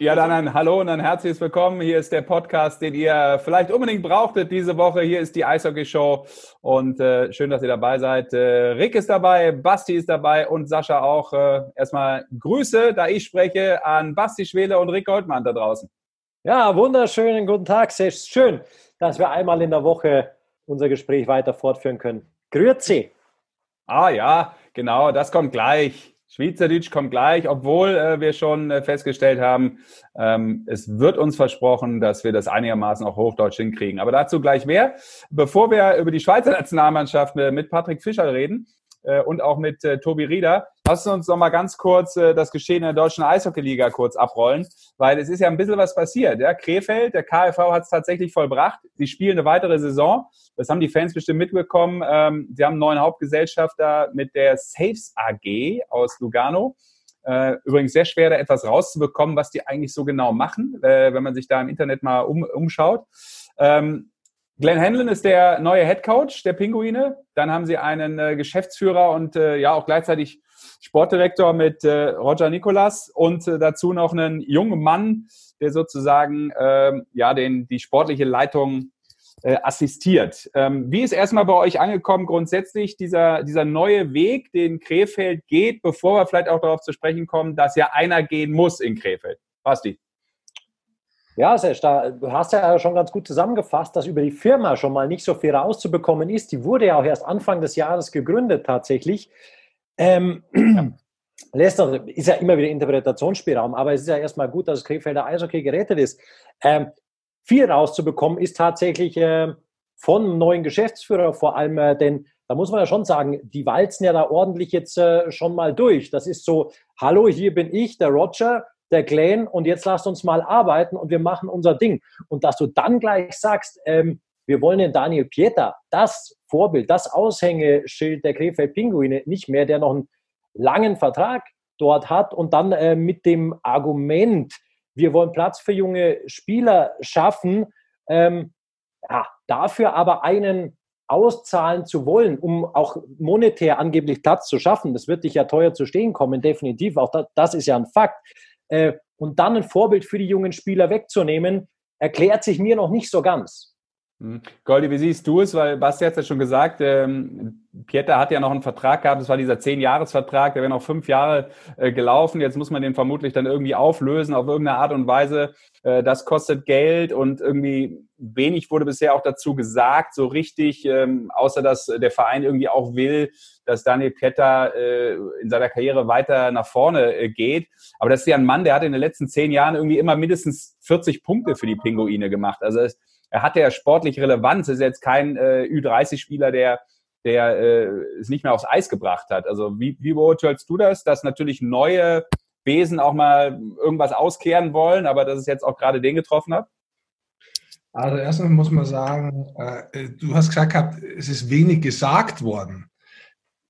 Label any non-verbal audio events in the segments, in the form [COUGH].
Ja, dann ein Hallo und ein herzliches Willkommen. Hier ist der Podcast, den ihr vielleicht unbedingt brauchtet diese Woche. Hier ist die Eishockey Show und äh, schön, dass ihr dabei seid. Äh, Rick ist dabei, Basti ist dabei und Sascha auch. Äh, erstmal Grüße, da ich spreche, an Basti Schwele und Rick Goldmann da draußen. Ja, wunderschönen guten Tag. Sehr schön, dass wir einmal in der Woche unser Gespräch weiter fortführen können. Grüezi. Ah ja, genau, das kommt gleich. Schweizerdeutsch kommt gleich, obwohl äh, wir schon äh, festgestellt haben, ähm, es wird uns versprochen, dass wir das einigermaßen auch Hochdeutsch hinkriegen. Aber dazu gleich mehr. Bevor wir über die Schweizer Nationalmannschaft äh, mit Patrick Fischer reden äh, und auch mit äh, Tobi Rieder, Lass uns noch mal ganz kurz äh, das Geschehen in der deutschen Eishockeyliga kurz abrollen, weil es ist ja ein bisschen was passiert. Ja? Krefeld, der KfV hat es tatsächlich vollbracht. Sie spielen eine weitere Saison. Das haben die Fans bestimmt mitbekommen. Ähm, sie haben einen neuen Hauptgesellschafter mit der Saves AG aus Lugano. Äh, übrigens sehr schwer, da etwas rauszubekommen, was die eigentlich so genau machen, äh, wenn man sich da im Internet mal um, umschaut. Ähm, Glenn Hanlon ist der neue Head Coach der Pinguine. Dann haben sie einen äh, Geschäftsführer und äh, ja auch gleichzeitig Sportdirektor mit äh, Roger Nicolas und äh, dazu noch einen jungen Mann, der sozusagen ähm, ja den die sportliche Leitung äh, assistiert. Ähm, wie ist erstmal bei euch angekommen grundsätzlich dieser dieser neue Weg, den Krefeld geht, bevor wir vielleicht auch darauf zu sprechen kommen, dass ja einer gehen muss in Krefeld? Basti. Ja, Sesh, da, du hast ja schon ganz gut zusammengefasst, dass über die Firma schon mal nicht so viel rauszubekommen ist. Die wurde ja auch erst Anfang des Jahres gegründet tatsächlich. Ähm, lässt [CLEARS THROAT] noch, ist ja immer wieder Interpretationsspielraum, aber es ist ja erstmal gut, dass das Krefelder Eishockey gerettet ist. Ähm, viel rauszubekommen ist tatsächlich äh, von neuen Geschäftsführer vor allem, äh, denn da muss man ja schon sagen, die walzen ja da ordentlich jetzt äh, schon mal durch. Das ist so, hallo, hier bin ich, der Roger, der Glenn und jetzt lasst uns mal arbeiten und wir machen unser Ding. Und dass du dann gleich sagst, ähm, wir wollen den Daniel Pieter, das Vorbild, das Aushängeschild der Krefeld Pinguine, nicht mehr, der noch einen langen Vertrag dort hat und dann äh, mit dem Argument, wir wollen Platz für junge Spieler schaffen, ähm, ja, dafür aber einen auszahlen zu wollen, um auch monetär angeblich Platz zu schaffen, das wird dich ja teuer zu stehen kommen, definitiv, auch das, das ist ja ein Fakt. Äh, und dann ein Vorbild für die jungen Spieler wegzunehmen, erklärt sich mir noch nicht so ganz. Hm. Goldi, wie siehst du es? Weil Basti hat es ja schon gesagt, ähm, Pieter hat ja noch einen Vertrag gehabt, das war dieser Zehn-Jahres-Vertrag, der wäre noch fünf Jahre äh, gelaufen. Jetzt muss man den vermutlich dann irgendwie auflösen auf irgendeine Art und Weise. Äh, das kostet Geld und irgendwie wenig wurde bisher auch dazu gesagt, so richtig, ähm, außer dass der Verein irgendwie auch will, dass Daniel Pieter äh, in seiner Karriere weiter nach vorne äh, geht. Aber das ist ja ein Mann, der hat in den letzten zehn Jahren irgendwie immer mindestens 40 Punkte für die Pinguine gemacht. Also es, er hat ja sportlich Relevanz, ist jetzt kein äh, Ü30-Spieler, der der äh, es nicht mehr aufs Eis gebracht hat. Also wie, wie beurteilst du das, dass natürlich neue Wesen auch mal irgendwas auskehren wollen, aber dass es jetzt auch gerade den getroffen hat? Also erstmal muss man sagen, äh, du hast gesagt gehabt, es ist wenig gesagt worden.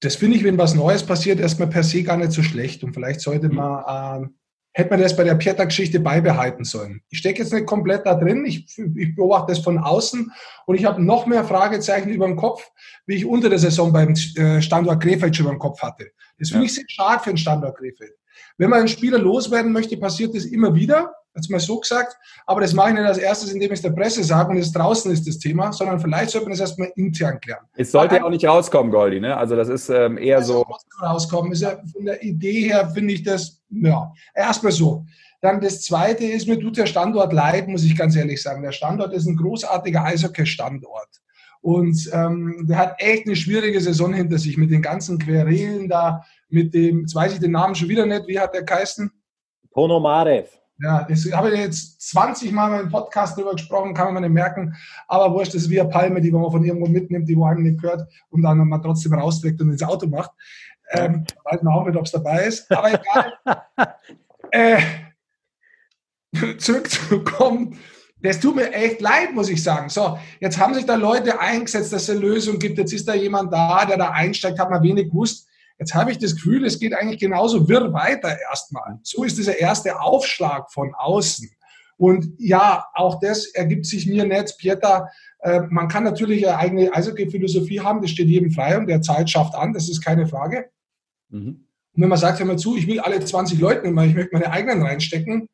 Das finde ich, wenn was Neues passiert, erstmal per se gar nicht so schlecht. Und vielleicht sollte mhm. man äh, hätte man das bei der Pieter-Geschichte beibehalten sollen. Ich stecke jetzt nicht komplett da drin, ich, ich beobachte das von außen und ich habe noch mehr Fragezeichen über dem Kopf, wie ich unter der Saison beim äh, Standort Krefeld schon über dem Kopf hatte. Das finde ja. ich sehr schade für den Standort Krefeld. Wenn man einen Spieler loswerden möchte, passiert das immer wieder jetzt mal so gesagt. Aber das mache ich nicht als erstes, indem ich es der Presse sage und es draußen ist das Thema, sondern vielleicht sollte man das erstmal intern klären. Es sollte ja auch nicht rauskommen, Goldi, ne? Also das ist ähm, eher so. rauskommen. Ist ja, von der Idee her finde ich das, ja, erstmal so. Dann das Zweite ist, mir tut der Standort leid, muss ich ganz ehrlich sagen. Der Standort ist ein großartiger Eishockey-Standort. Und ähm, der hat echt eine schwierige Saison hinter sich mit den ganzen Querelen da, mit dem, jetzt weiß ich den Namen schon wieder nicht, wie hat der geheißen? Ponomarev. Ja, das habe ich jetzt 20 Mal meinem Podcast drüber gesprochen, kann man nicht merken. Aber wurscht, das ist wie eine Palme, die man von irgendwo mitnimmt, die wo einem nicht gehört und dann man trotzdem rausträgt und ins Auto macht. Ähm, weiß man auch nicht, ob es dabei ist. Aber egal. [LAUGHS] äh, zurückzukommen. Das tut mir echt leid, muss ich sagen. So, jetzt haben sich da Leute eingesetzt, dass es eine Lösung gibt. Jetzt ist da jemand da, der da einsteigt, hat man wenig gewusst. Jetzt habe ich das Gefühl, es geht eigentlich genauso wirr weiter erstmal. So ist dieser erste Aufschlag von außen. Und ja, auch das ergibt sich mir nicht, Pieter. Äh, man kann natürlich eine eigene Eishockey-Philosophie haben, das steht jedem frei und der Zeit schafft an, das ist keine Frage. Mhm. Und wenn man sagt, hör mal zu, ich will alle 20 Leute, ich möchte meine eigenen reinstecken,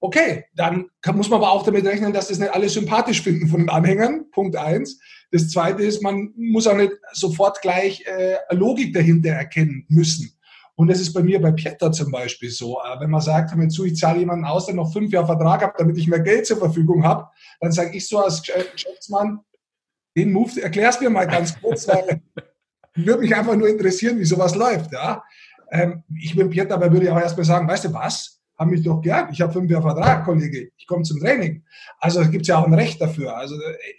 Okay, dann kann, muss man aber auch damit rechnen, dass das nicht alle sympathisch finden von den Anhängern. Punkt eins. Das zweite ist, man muss auch nicht sofort gleich äh, Logik dahinter erkennen müssen. Und das ist bei mir bei Pieter zum Beispiel so. Äh, wenn man sagt, hör ich zahle jemanden aus, der noch fünf Jahre Vertrag hat, damit ich mehr Geld zur Verfügung habe, dann sage ich so als Geschäftsmann, den Move, erklär's mir mal ganz kurz, weil [LAUGHS] würde mich einfach nur interessieren, wie sowas läuft. Ja? Ähm, ich bin Pieter, aber würde ich auch erstmal sagen, weißt du was? Haben mich doch gern. Ich habe fünf Jahre Vertrag, Kollege. Ich komme zum Training. Also gibt es ja auch ein Recht dafür. Also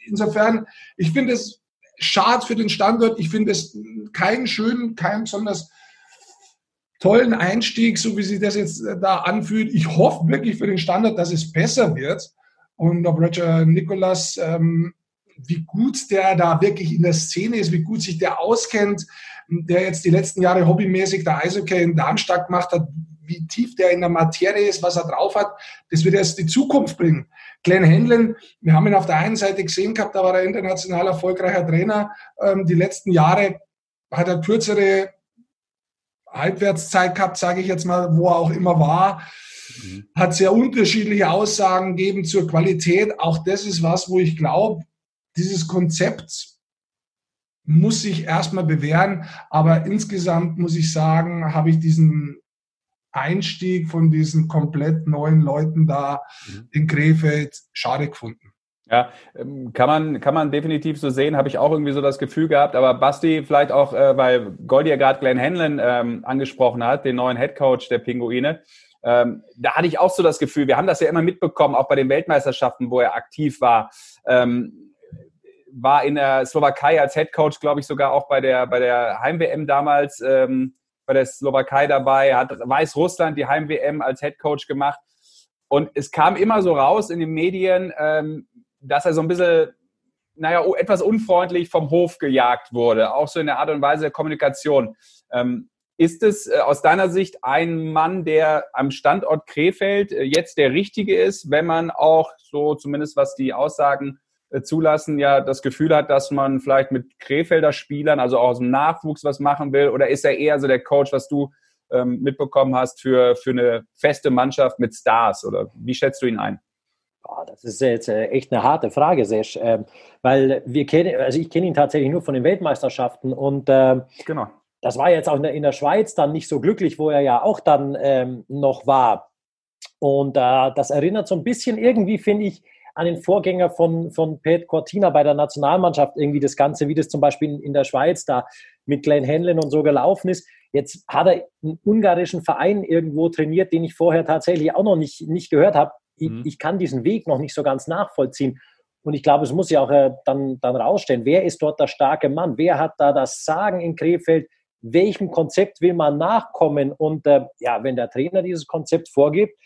insofern, ich finde es schade für den Standort. Ich finde es keinen schönen, keinen besonders tollen Einstieg, so wie sich das jetzt äh, da anfühlt. Ich hoffe wirklich für den Standard, dass es besser wird. Und ob Roger Nicholas, ähm, wie gut der da wirklich in der Szene ist, wie gut sich der auskennt, der jetzt die letzten Jahre hobbymäßig der Eishockey in Darmstadt gemacht hat, wie tief der in der Materie ist, was er drauf hat, das wird erst die Zukunft bringen. Glenn Henlin, wir haben ihn auf der einen Seite gesehen gehabt, da war er international erfolgreicher Trainer. Ähm, die letzten Jahre hat er kürzere Halbwertszeit gehabt, sage ich jetzt mal, wo er auch immer war. Mhm. Hat sehr unterschiedliche Aussagen gegeben zur Qualität. Auch das ist was, wo ich glaube, dieses Konzept muss sich erstmal bewähren. Aber insgesamt muss ich sagen, habe ich diesen Einstieg von diesen komplett neuen Leuten da mhm. in Krefeld schade gefunden. Ja, ähm, kann man, kann man definitiv so sehen, habe ich auch irgendwie so das Gefühl gehabt. Aber Basti, vielleicht auch, äh, weil Goldi ja gerade Glenn Hanlon ähm, angesprochen hat, den neuen Head Coach der Pinguine. Ähm, da hatte ich auch so das Gefühl, wir haben das ja immer mitbekommen, auch bei den Weltmeisterschaften, wo er aktiv war. Ähm, war in der Slowakei als Head Coach, glaube ich, sogar auch bei der, bei der Heim-WM damals ähm, bei der Slowakei dabei, hat Weißrussland die Heim-WM als Head Coach gemacht. Und es kam immer so raus in den Medien, ähm, dass er so ein bisschen, naja, etwas unfreundlich vom Hof gejagt wurde, auch so in der Art und Weise der Kommunikation. Ähm, ist es äh, aus deiner Sicht ein Mann, der am Standort Krefeld äh, jetzt der richtige ist, wenn man auch so zumindest was die Aussagen zulassen, ja das Gefühl hat, dass man vielleicht mit Krefelder Spielern, also auch aus dem Nachwuchs was machen will? Oder ist er eher so der Coach, was du ähm, mitbekommen hast für, für eine feste Mannschaft mit Stars? Oder wie schätzt du ihn ein? Oh, das ist jetzt äh, echt eine harte Frage, Sesh, äh, weil wir kennen, also ich kenne ihn tatsächlich nur von den Weltmeisterschaften und äh, genau. das war jetzt auch in der, in der, Schweiz dann nicht so glücklich, wo er ja auch dann ähm, noch war. Und äh, das erinnert so ein bisschen irgendwie, finde ich, an den Vorgänger von, von Pet Cortina bei der Nationalmannschaft, irgendwie das Ganze, wie das zum Beispiel in, in der Schweiz da mit Glenn Henlin und so gelaufen ist. Jetzt hat er einen ungarischen Verein irgendwo trainiert, den ich vorher tatsächlich auch noch nicht, nicht gehört habe ich, mhm. ich, kann diesen Weg noch nicht so ganz nachvollziehen. Und ich glaube, es muss ja auch äh, dann, dann rausstellen, wer ist dort der starke Mann? Wer hat da das Sagen in Krefeld? Welchem Konzept will man nachkommen? Und äh, ja, wenn der Trainer dieses Konzept vorgibt,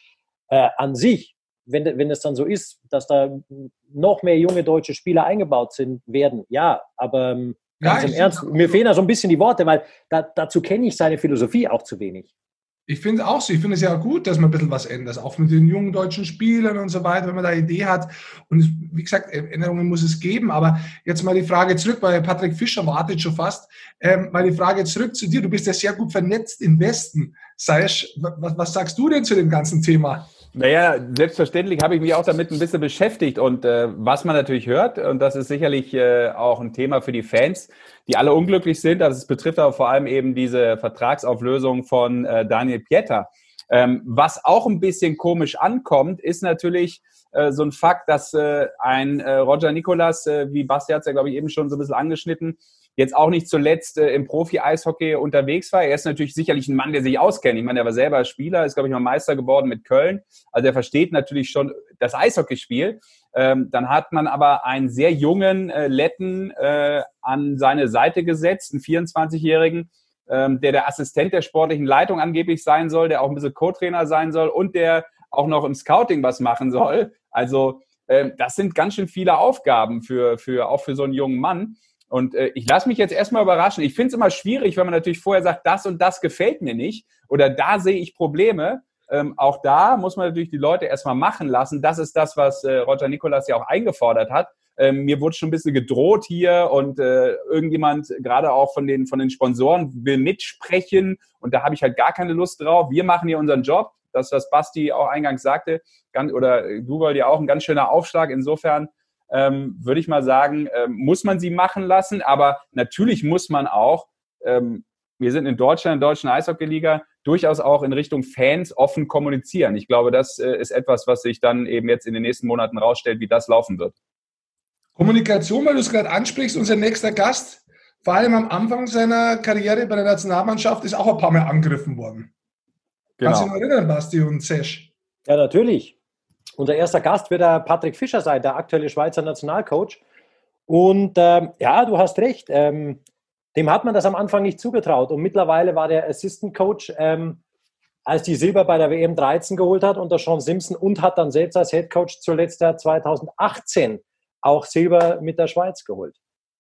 äh, an sich, wenn, wenn es dann so ist, dass da noch mehr junge deutsche Spieler eingebaut sind, werden, ja, aber ähm, ganz ja, im Ernst, mir fehlen da so ein bisschen die Worte, weil da, dazu kenne ich seine Philosophie auch zu wenig. Ich finde es auch so. Ich finde es ja gut, dass man ein bisschen was ändert, auch mit den jungen deutschen Spielern und so weiter, wenn man da eine Idee hat. Und wie gesagt, Änderungen muss es geben. Aber jetzt mal die Frage zurück, weil Patrick Fischer wartet schon fast. Ähm, mal die Frage zurück zu dir. Du bist ja sehr gut vernetzt im Westen. Seisch, was, was sagst du denn zu dem ganzen Thema? Naja, selbstverständlich habe ich mich auch damit ein bisschen beschäftigt und äh, was man natürlich hört, und das ist sicherlich äh, auch ein Thema für die Fans, die alle unglücklich sind, also es betrifft aber vor allem eben diese Vertragsauflösung von äh, Daniel Pieter. Ähm, was auch ein bisschen komisch ankommt, ist natürlich äh, so ein Fakt, dass äh, ein äh, Roger Nicolas, äh, wie Basti hat es ja, glaube ich, eben schon so ein bisschen angeschnitten, jetzt auch nicht zuletzt äh, im Profi-Eishockey unterwegs war. Er ist natürlich sicherlich ein Mann, der sich auskennt. Ich meine, er war selber Spieler, ist, glaube ich, mal Meister geworden mit Köln. Also er versteht natürlich schon das Eishockeyspiel. Ähm, dann hat man aber einen sehr jungen äh, Letten äh, an seine Seite gesetzt, einen 24-Jährigen, ähm, der der Assistent der sportlichen Leitung angeblich sein soll, der auch ein bisschen Co-Trainer sein soll und der auch noch im Scouting was machen soll. Also ähm, das sind ganz schön viele Aufgaben für, für auch für so einen jungen Mann. Und äh, ich lasse mich jetzt erstmal überraschen. Ich finde es immer schwierig, wenn man natürlich vorher sagt, das und das gefällt mir nicht oder da sehe ich Probleme. Ähm, auch da muss man natürlich die Leute erstmal machen lassen. Das ist das, was äh, Roger Nikolas ja auch eingefordert hat. Ähm, mir wurde schon ein bisschen gedroht hier und äh, irgendjemand, gerade auch von den, von den Sponsoren, will mitsprechen und da habe ich halt gar keine Lust drauf. Wir machen hier unseren Job. das, was Basti auch eingangs sagte, ganz, oder du wollt ja auch ein ganz schöner Aufschlag. Insofern ähm, würde ich mal sagen, ähm, muss man sie machen lassen. Aber natürlich muss man auch, ähm, wir sind in Deutschland, in der deutschen Eishockeyliga, durchaus auch in Richtung Fans offen kommunizieren. Ich glaube, das äh, ist etwas, was sich dann eben jetzt in den nächsten Monaten rausstellt, wie das laufen wird. Kommunikation, weil du es gerade ansprichst, unser nächster Gast, vor allem am Anfang seiner Karriere bei der Nationalmannschaft, ist auch ein paar Mal angegriffen worden. Genau. Kannst du dich noch erinnern, Basti und Sesh? Ja, natürlich. Unser erster Gast wird der Patrick Fischer sein, der aktuelle Schweizer Nationalcoach. Und ähm, ja, du hast recht. Ähm, dem hat man das am Anfang nicht zugetraut. Und mittlerweile war der Assistant Coach, ähm, als die Silber bei der WM 13 geholt hat unter Sean Simpson und hat dann selbst als Head Coach zuletzt 2018 auch Silber mit der Schweiz geholt.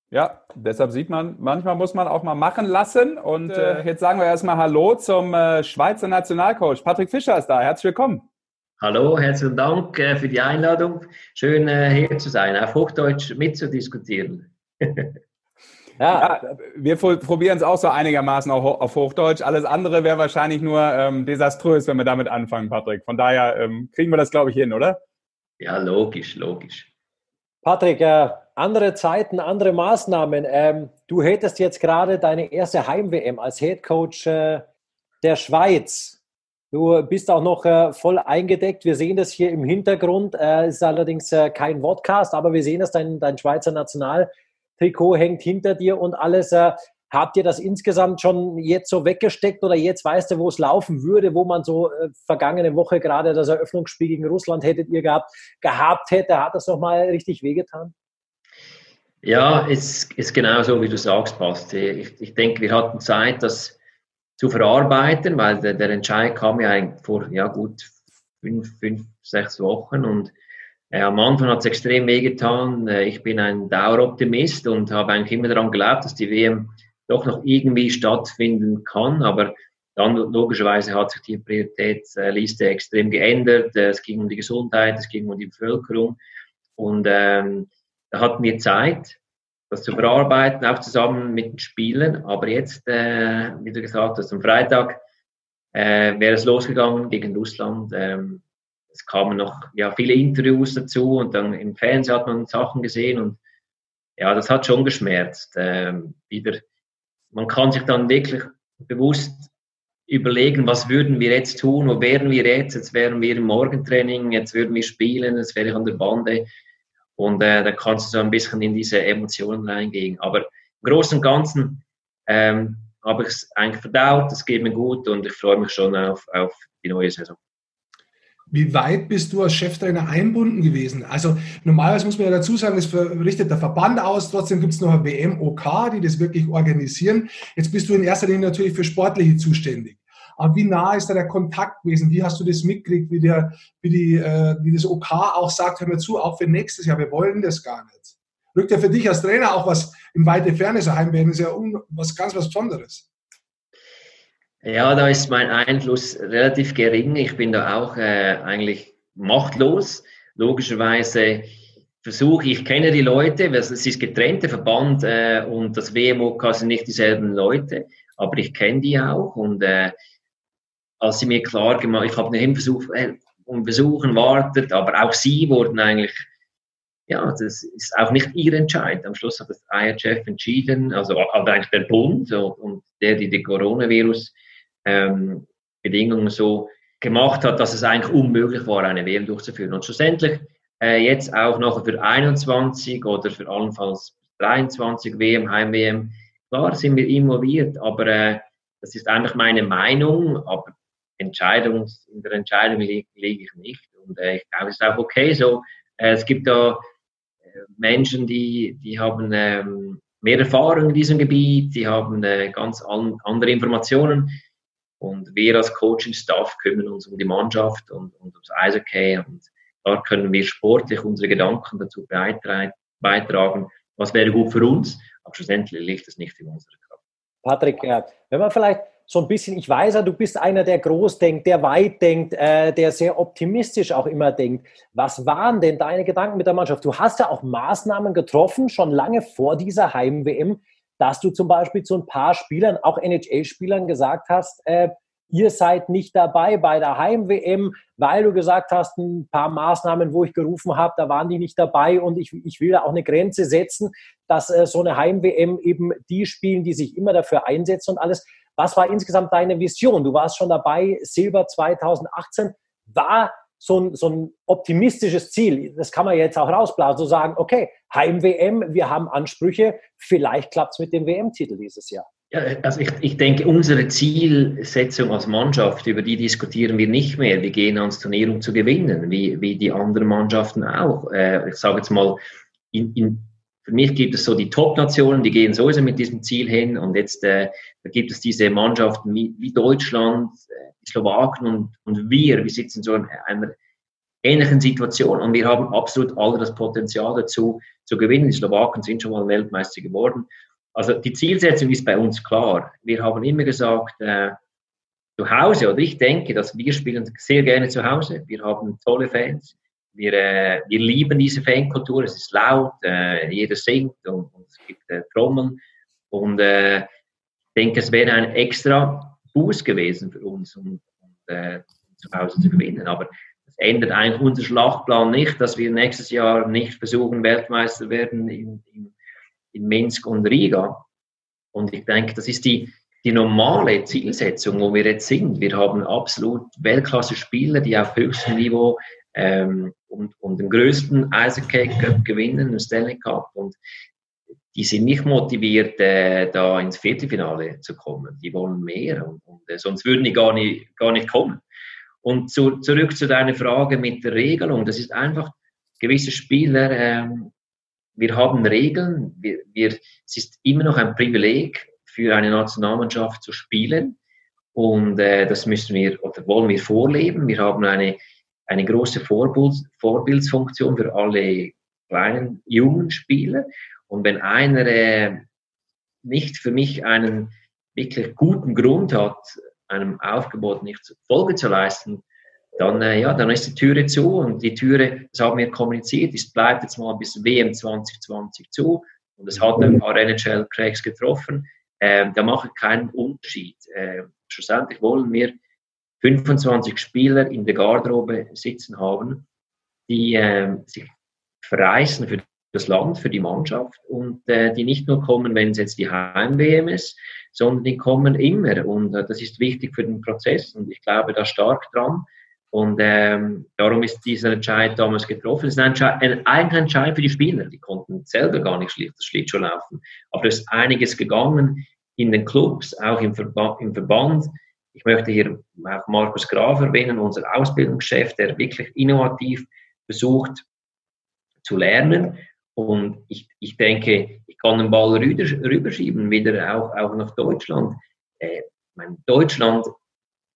Ja, deshalb sieht man, manchmal muss man auch mal machen lassen. Und äh, jetzt sagen wir erstmal Hallo zum äh, Schweizer Nationalcoach. Patrick Fischer ist da. Herzlich willkommen. Hallo, herzlichen Dank äh, für die Einladung. Schön äh, hier zu sein, auf Hochdeutsch mitzudiskutieren. Ja, [LAUGHS] ja wir probieren es auch so einigermaßen auch auf Hochdeutsch. Alles andere wäre wahrscheinlich nur ähm, desaströs, wenn wir damit anfangen, Patrick. Von daher ähm, kriegen wir das, glaube ich, hin, oder? Ja, logisch, logisch. Patrick, äh, andere Zeiten, andere Maßnahmen. Ähm, du hättest jetzt gerade deine erste Heim-WM als Head Coach äh, der Schweiz. Du bist auch noch äh, voll eingedeckt. Wir sehen das hier im Hintergrund. Äh, ist allerdings äh, kein Podcast, aber wir sehen, dass dein, dein Schweizer Nationaltrikot hängt hinter dir und alles. Äh, habt ihr das insgesamt schon jetzt so weggesteckt oder jetzt weißt du, wo es laufen würde, wo man so äh, vergangene Woche gerade das Eröffnungsspiel gegen Russland hättet ihr gehabt, gehabt hätte? Hat das nochmal richtig wehgetan? Ja, es ist genau so, wie du sagst, Basti. Ich, ich denke, wir hatten Zeit, das zu verarbeiten, weil der, der Entscheid kam ja vor ja, gut fünf, fünf, sechs Wochen und äh, am Anfang hat es extrem wehgetan. Äh, ich bin ein Daueroptimist und habe eigentlich immer daran geglaubt, dass die WM doch noch irgendwie stattfinden kann, aber dann logischerweise hat sich die Prioritätsliste extrem geändert. Äh, es ging um die Gesundheit, es ging um die Bevölkerung und ähm, da hatten wir Zeit das zu bearbeiten, auch zusammen mit den Spielen. Aber jetzt, äh, wie du gesagt hast, am Freitag äh, wäre es losgegangen gegen Russland. Ähm, es kamen noch ja, viele Interviews dazu und dann im Fernsehen hat man Sachen gesehen und ja, das hat schon geschmerzt. Ähm, wieder, man kann sich dann wirklich bewusst überlegen, was würden wir jetzt tun, wo wären wir jetzt? Jetzt wären wir im Morgentraining, jetzt würden wir spielen, jetzt wäre ich an der Bande. Und äh, da kannst du so ein bisschen in diese Emotionen reingehen. Aber im Großen und Ganzen ähm, habe ich es eigentlich verdaut, es geht mir gut und ich freue mich schon auf, auf die neue Saison. Wie weit bist du als Cheftrainer einbunden gewesen? Also normalerweise muss man ja dazu sagen, es richtet der Verband aus, trotzdem gibt es noch ein WMOK, die das wirklich organisieren. Jetzt bist du in erster Linie natürlich für Sportliche zuständig. Aber wie nah ist da der Kontakt gewesen? Wie hast du das mitgekriegt, wie, der, wie, die, äh, wie das OK auch sagt, hör mir zu, auch für nächstes Jahr, wir wollen das gar nicht. Rückt ja für dich als Trainer auch was in weite Ferne so heimwerden, ist ja was ganz was Besonderes. Ja, da ist mein Einfluss relativ gering. Ich bin da auch äh, eigentlich machtlos. Logischerweise versuche ich, kenne die Leute, es ist getrennte Verband äh, und das WMOK sind nicht dieselben Leute, aber ich kenne die auch und äh, als sie mir klar gemacht, ich habe nicht versucht, äh, um Besuchen wartet, aber auch sie wurden eigentlich, ja, das ist auch nicht ihr Entscheid. Am Schluss hat das IHF entschieden, also, also eigentlich der Bund und der, die die Coronavirus-Bedingungen ähm, so gemacht hat, dass es eigentlich unmöglich war, eine WM durchzuführen. Und schlussendlich äh, jetzt auch noch für 21 oder für allenfalls 23 WM, Heim-WM, klar sind wir involviert, aber äh, das ist einfach meine Meinung, aber Entscheidung, in der Entscheidung liege, liege ich nicht. Und äh, ich glaube, es ist auch okay so. Äh, es gibt da äh, Menschen, die, die haben ähm, mehr Erfahrung in diesem Gebiet, die haben äh, ganz an, andere Informationen. Und wir als Coaching-Staff kümmern uns um die Mannschaft und, und ums Eishockey. Und da können wir sportlich unsere Gedanken dazu beitragen, was wäre gut für uns. Aber schlussendlich liegt es nicht in unserer Kraft. Patrick, wenn man vielleicht so ein bisschen, ich weiß ja, du bist einer, der groß denkt, der weit denkt, äh, der sehr optimistisch auch immer denkt. Was waren denn deine Gedanken mit der Mannschaft? Du hast ja auch Maßnahmen getroffen, schon lange vor dieser Heim-WM, dass du zum Beispiel zu ein paar Spielern, auch NHL-Spielern gesagt hast, äh, ihr seid nicht dabei bei der Heim-WM, weil du gesagt hast, ein paar Maßnahmen, wo ich gerufen habe, da waren die nicht dabei und ich, ich will da auch eine Grenze setzen, dass äh, so eine Heim-WM eben die spielen, die sich immer dafür einsetzen und alles. Was war insgesamt deine Vision? Du warst schon dabei, Silber 2018. War so ein, so ein optimistisches Ziel, das kann man jetzt auch rausblasen, so sagen, okay, Heim-WM, wir haben Ansprüche, vielleicht klappt es mit dem WM-Titel dieses Jahr. Ja, also ich, ich denke, unsere Zielsetzung als Mannschaft, über die diskutieren wir nicht mehr. Wir gehen ans Turnier, um zu gewinnen, wie, wie die anderen Mannschaften auch. Äh, ich sage jetzt mal, in, in, für mich gibt es so die Top-Nationen, die gehen sowieso mit diesem Ziel hin. Und jetzt äh, gibt es diese Mannschaften wie, wie Deutschland, äh, die Slowaken und, und wir. Wir sitzen so in einer ähnlichen Situation und wir haben absolut alle das Potenzial dazu zu gewinnen. Die Slowaken sind schon mal Weltmeister geworden. Also die Zielsetzung ist bei uns klar. Wir haben immer gesagt, äh, zu Hause, oder ich denke, dass wir spielen sehr gerne zu Hause. Wir haben tolle Fans. Wir, äh, wir lieben diese Fankultur. Es ist laut, äh, jeder singt und, und es gibt äh, Trommeln. Und äh, ich denke, es wäre ein extra Boost gewesen für uns, um, um äh, zu Hause zu gewinnen. Aber es ändert eigentlich unseren Schlachtplan nicht, dass wir nächstes Jahr nicht versuchen, Weltmeister werden in, in, in Minsk und Riga. Und ich denke, das ist die, die normale Zielsetzung, wo wir jetzt sind. Wir haben absolut Weltklasse-Spieler, die auf höchstem Niveau ähm, und, und den größten Eishockey Cup gewinnen, den Stanley Cup. Und die sind nicht motiviert, äh, da ins Viertelfinale zu kommen. Die wollen mehr und, und äh, sonst würden die gar nicht, gar nicht kommen. Und zu, zurück zu deiner Frage mit der Regelung. Das ist einfach, gewisse Spieler, ähm, wir haben Regeln. Wir, wir, es ist immer noch ein Privileg für eine Nationalmannschaft zu spielen. Und äh, das müssen wir oder wollen wir vorleben. Wir haben eine eine große Vorbild, Vorbildsfunktion für alle kleinen, jungen Spieler. Und wenn einer äh, nicht für mich einen wirklich guten Grund hat, einem Aufgebot nicht Folge zu leisten, dann, äh, ja, dann ist die Türe zu und die Türe, das haben wir kommuniziert, es bleibt jetzt mal bis WM 2020 zu und es hat ein paar NHL-Cracks getroffen. Äh, da mache ich keinen Unterschied. Äh, schlussendlich wollen wir 25 Spieler in der Garderobe sitzen haben, die äh, sich verreißen für das Land, für die Mannschaft und äh, die nicht nur kommen, wenn es jetzt die Heim-WM ist, sondern die kommen immer und äh, das ist wichtig für den Prozess und ich glaube da stark dran und ähm, darum ist dieser Entscheid damals getroffen. Es ist ein, Entscheid, ein eigener Entscheid für die Spieler, die konnten selber gar nicht schlicht das Schlittschuh laufen, aber es ist einiges gegangen in den Clubs, auch im, Verba im Verband, ich möchte hier auch Markus Graf erwähnen, unser Ausbildungschef, der wirklich innovativ versucht zu lernen. Und ich, ich denke, ich kann den Ball rüber, rüberschieben, wieder auch, auch nach Deutschland. Äh, mein Deutschland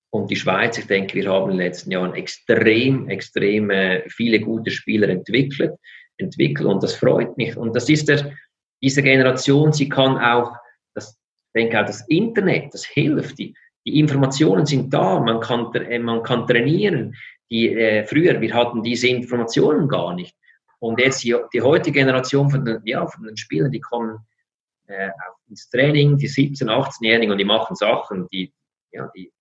und die Schweiz, ich denke, wir haben in den letzten Jahren extrem, extrem äh, viele gute Spieler entwickelt, entwickelt und das freut mich. Und das ist der, diese Generation, sie kann auch, das, ich denke auch das Internet, das hilft, die, die Informationen sind da, man kann, äh, man kann trainieren. Die, äh, früher, wir hatten diese Informationen gar nicht. Und jetzt die, die heutige Generation von den, ja, von den Spielern, die kommen äh, ins Training, die 17-, 18-Jährigen und die machen Sachen, die, ja, die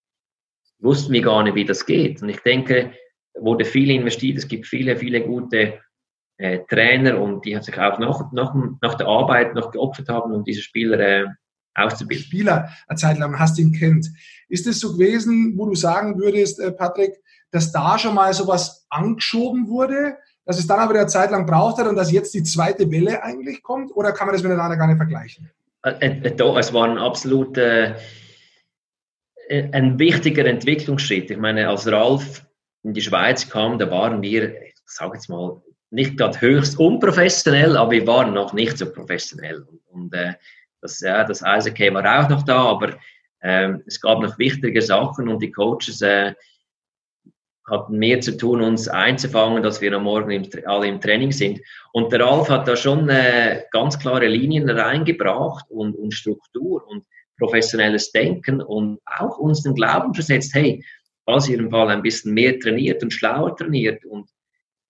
wussten wir gar nicht, wie das geht. Und ich denke, wurde viel investiert, es gibt viele, viele gute äh, Trainer und die sich auch nach, nach, nach der Arbeit noch geopfert haben, um diese Spieler äh, auszubilden. Spieler eine Zeit lang hast ihn kennt. Ist es so gewesen, wo du sagen würdest, äh, Patrick, dass da schon mal sowas angeschoben wurde, dass es dann aber eine Zeit lang braucht hat und dass jetzt die zweite Welle eigentlich kommt? Oder kann man das miteinander gar nicht vergleichen? Äh, äh, doch, es war ein absolut äh, ein wichtiger Entwicklungsschritt. Ich meine, als Ralf in die Schweiz kam, da waren wir, ich sage jetzt mal, nicht gerade höchst unprofessionell, aber wir waren noch nicht so professionell. Und, und äh, das, ja, das Eishockey war auch noch da, aber ähm, es gab noch wichtige Sachen und die Coaches äh, hatten mehr zu tun, uns einzufangen, dass wir am Morgen im, alle im Training sind. Und der Ralf hat da schon äh, ganz klare Linien reingebracht und, und Struktur und professionelles Denken und auch uns den Glauben versetzt, hey, falls ihr im Fall ein bisschen mehr trainiert und schlauer trainiert und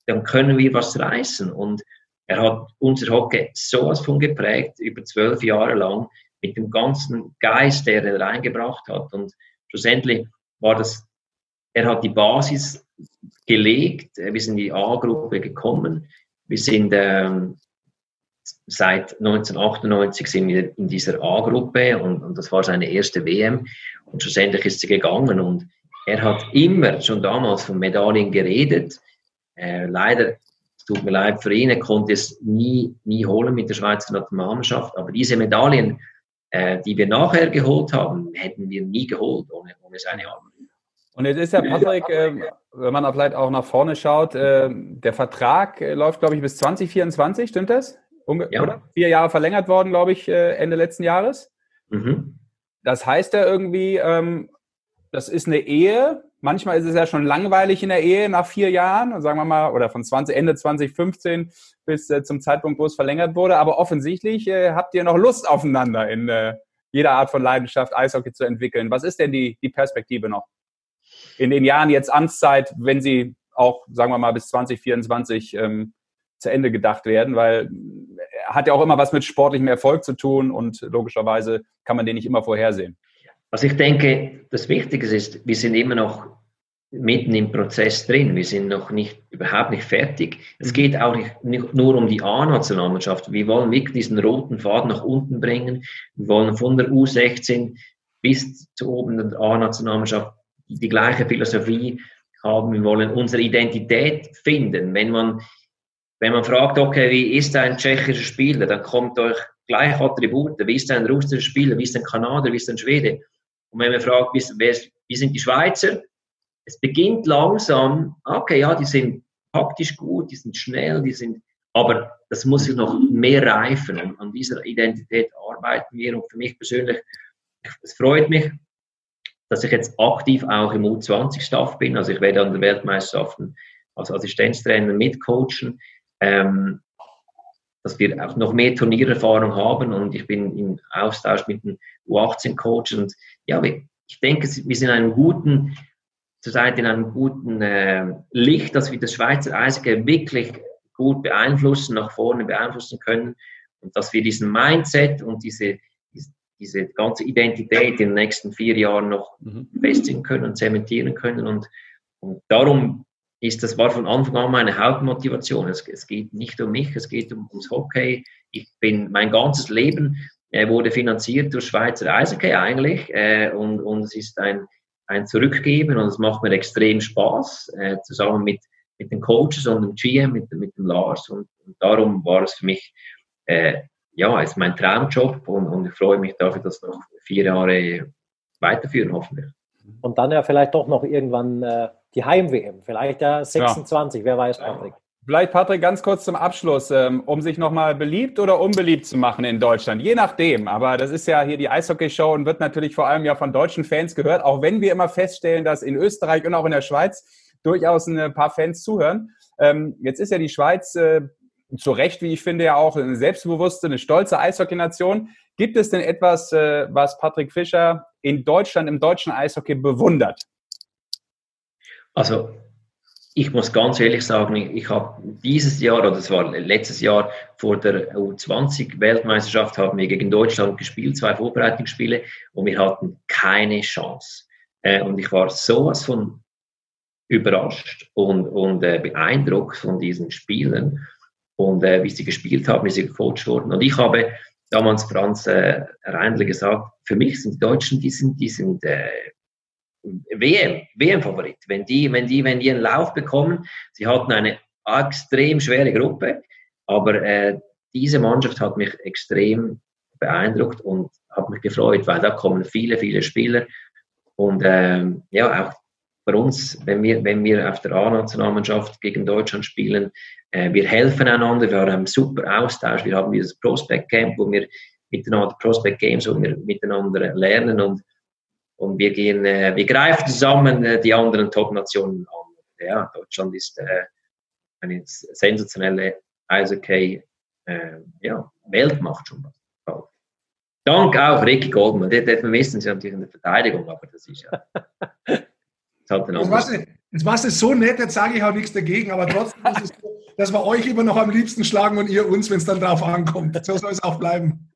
dann können wir was reißen. Und er hat unser Hockey sowas von geprägt, über zwölf Jahre lang, mit dem ganzen Geist, der er reingebracht hat. Und schlussendlich, war das, er hat die Basis gelegt, wir sind in die A-Gruppe gekommen, wir sind ähm, seit 1998 sind wir in dieser A-Gruppe und, und, das war seine erste WM und schlussendlich ist sie gegangen und er hat immer schon damals von Medaillen geredet. Äh, leider, es tut mir leid für ihn, er konnte es nie, nie holen mit der Schweizer Nationalmannschaft, aber diese Medaillen, äh, die wir nachher geholt haben, hätten wir nie geholt ohne, ohne seine Arbeit. Und jetzt ist ja Patrick, äh, wenn man vielleicht auch nach vorne schaut, äh, der Vertrag äh, läuft, glaube ich, bis 2024, stimmt das? Unge ja. Oder? Vier Jahre verlängert worden, glaube ich, äh, Ende letzten Jahres. Mhm. Das heißt ja irgendwie, ähm, das ist eine Ehe. Manchmal ist es ja schon langweilig in der Ehe nach vier Jahren, sagen wir mal, oder von 20, Ende 2015 bis äh, zum Zeitpunkt, wo es verlängert wurde. Aber offensichtlich äh, habt ihr noch Lust aufeinander in äh, jeder Art von Leidenschaft, Eishockey zu entwickeln. Was ist denn die, die Perspektive noch? In den Jahren jetzt Amtszeit, wenn sie auch, sagen wir mal, bis 2024 ähm, zu Ende gedacht werden, weil hat ja auch immer was mit sportlichem Erfolg zu tun und logischerweise kann man den nicht immer vorhersehen. Also ich denke, das Wichtige ist, wir sind immer noch mitten im Prozess drin. Wir sind noch nicht, überhaupt nicht fertig. Es geht auch nicht, nicht nur um die A-Nationalmannschaft. Wir wollen wirklich diesen roten Faden nach unten bringen. Wir wollen von der U16 bis zu oben der A-Nationalmannschaft die, die gleiche Philosophie haben. Wir wollen unsere Identität finden. Wenn man, wenn man fragt, okay, wie ist ein tschechischer Spieler, dann kommt euch gleich Attribute. Wie ist ein russischer Spieler? Wie ist ein Kanadier? Wie ist ein Schwede? Und wenn man fragt, wie, wie sind die Schweizer, es beginnt langsam, okay, ja, die sind praktisch gut, die sind schnell, die sind, aber das muss sich noch mehr reifen und an dieser Identität arbeiten wir und für mich persönlich, es freut mich, dass ich jetzt aktiv auch im U20-Staff bin, also ich werde an den Weltmeisterschaften als Assistenztrainer mitcoachen, ähm, dass wir auch noch mehr Turniererfahrung haben und ich bin im Austausch mit dem U18-Coach und ja, ich denke, wir sind in einem guten, zurzeit in einem guten äh, Licht, dass wir das Schweizer Eishockey wirklich gut beeinflussen, nach vorne beeinflussen können und dass wir diesen Mindset und diese, diese ganze Identität in den nächsten vier Jahren noch mhm. festigen können und zementieren können und, und darum ist das war von Anfang an meine Hauptmotivation. Es, es geht nicht um mich, es geht um, ums Hockey. Ich bin mein ganzes Leben äh, wurde finanziert durch Schweizer Eishockey eigentlich äh, und, und es ist ein, ein Zurückgeben und es macht mir extrem Spaß, äh, zusammen mit, mit den Coaches und dem GM, mit, mit dem Lars und, und darum war es für mich, äh, ja, ist mein Traumjob und, und ich freue mich dafür, dass noch vier Jahre weiterführen, hoffentlich. Und dann ja vielleicht doch noch irgendwann äh, die Heim-WM, vielleicht ja 26, ja. wer weiß, Patrick. Vielleicht, Patrick, ganz kurz zum Abschluss, ähm, um sich nochmal beliebt oder unbeliebt zu machen in Deutschland. Je nachdem. Aber das ist ja hier die Eishockey-Show und wird natürlich vor allem ja von deutschen Fans gehört, auch wenn wir immer feststellen, dass in Österreich und auch in der Schweiz durchaus ein paar Fans zuhören. Ähm, jetzt ist ja die Schweiz äh, zu Recht, wie ich finde, ja auch eine selbstbewusste, eine stolze Eishockey-Nation. Gibt es denn etwas, äh, was Patrick Fischer in Deutschland, im deutschen Eishockey bewundert? Also ich muss ganz ehrlich sagen, ich habe dieses Jahr, oder das war letztes Jahr vor der U20-Weltmeisterschaft, haben wir gegen Deutschland gespielt, zwei Vorbereitungsspiele, und wir hatten keine Chance. Äh, und ich war sowas von überrascht und, und äh, beeindruckt von diesen Spielen und äh, wie sie gespielt haben, wie sie gecoacht wurden. Und ich habe damals Franz äh, Reindl gesagt, für mich sind die Deutschen, die sind, die sind äh, WM, WM-Favorit. Wenn die, wenn, die, wenn die einen Lauf bekommen, sie hatten eine extrem schwere Gruppe, aber äh, diese Mannschaft hat mich extrem beeindruckt und hat mich gefreut, weil da kommen viele, viele Spieler und ähm, ja, auch bei uns, wenn wir, wenn wir auf der A-Nationalmannschaft gegen Deutschland spielen, äh, wir helfen einander, wir haben einen super Austausch, wir haben dieses Prospect Camp, wo wir miteinander Prospect Games, wo wir miteinander lernen und und wir gehen, äh, wir greifen zusammen äh, die anderen Top-Nationen an. Ja, Deutschland ist äh, eine sensationelle Eishockey, ja, Weltmacht schon bald. Dank auch Ricky Goldman. Der, der vermissen sie natürlich in der Verteidigung, aber das ist ja. [LAUGHS] Das, hat das, war's, das war's so nett, jetzt sage ich auch nichts dagegen, aber trotzdem ist es so, dass wir euch immer noch am liebsten schlagen und ihr uns, wenn es dann drauf ankommt. So soll es auch bleiben.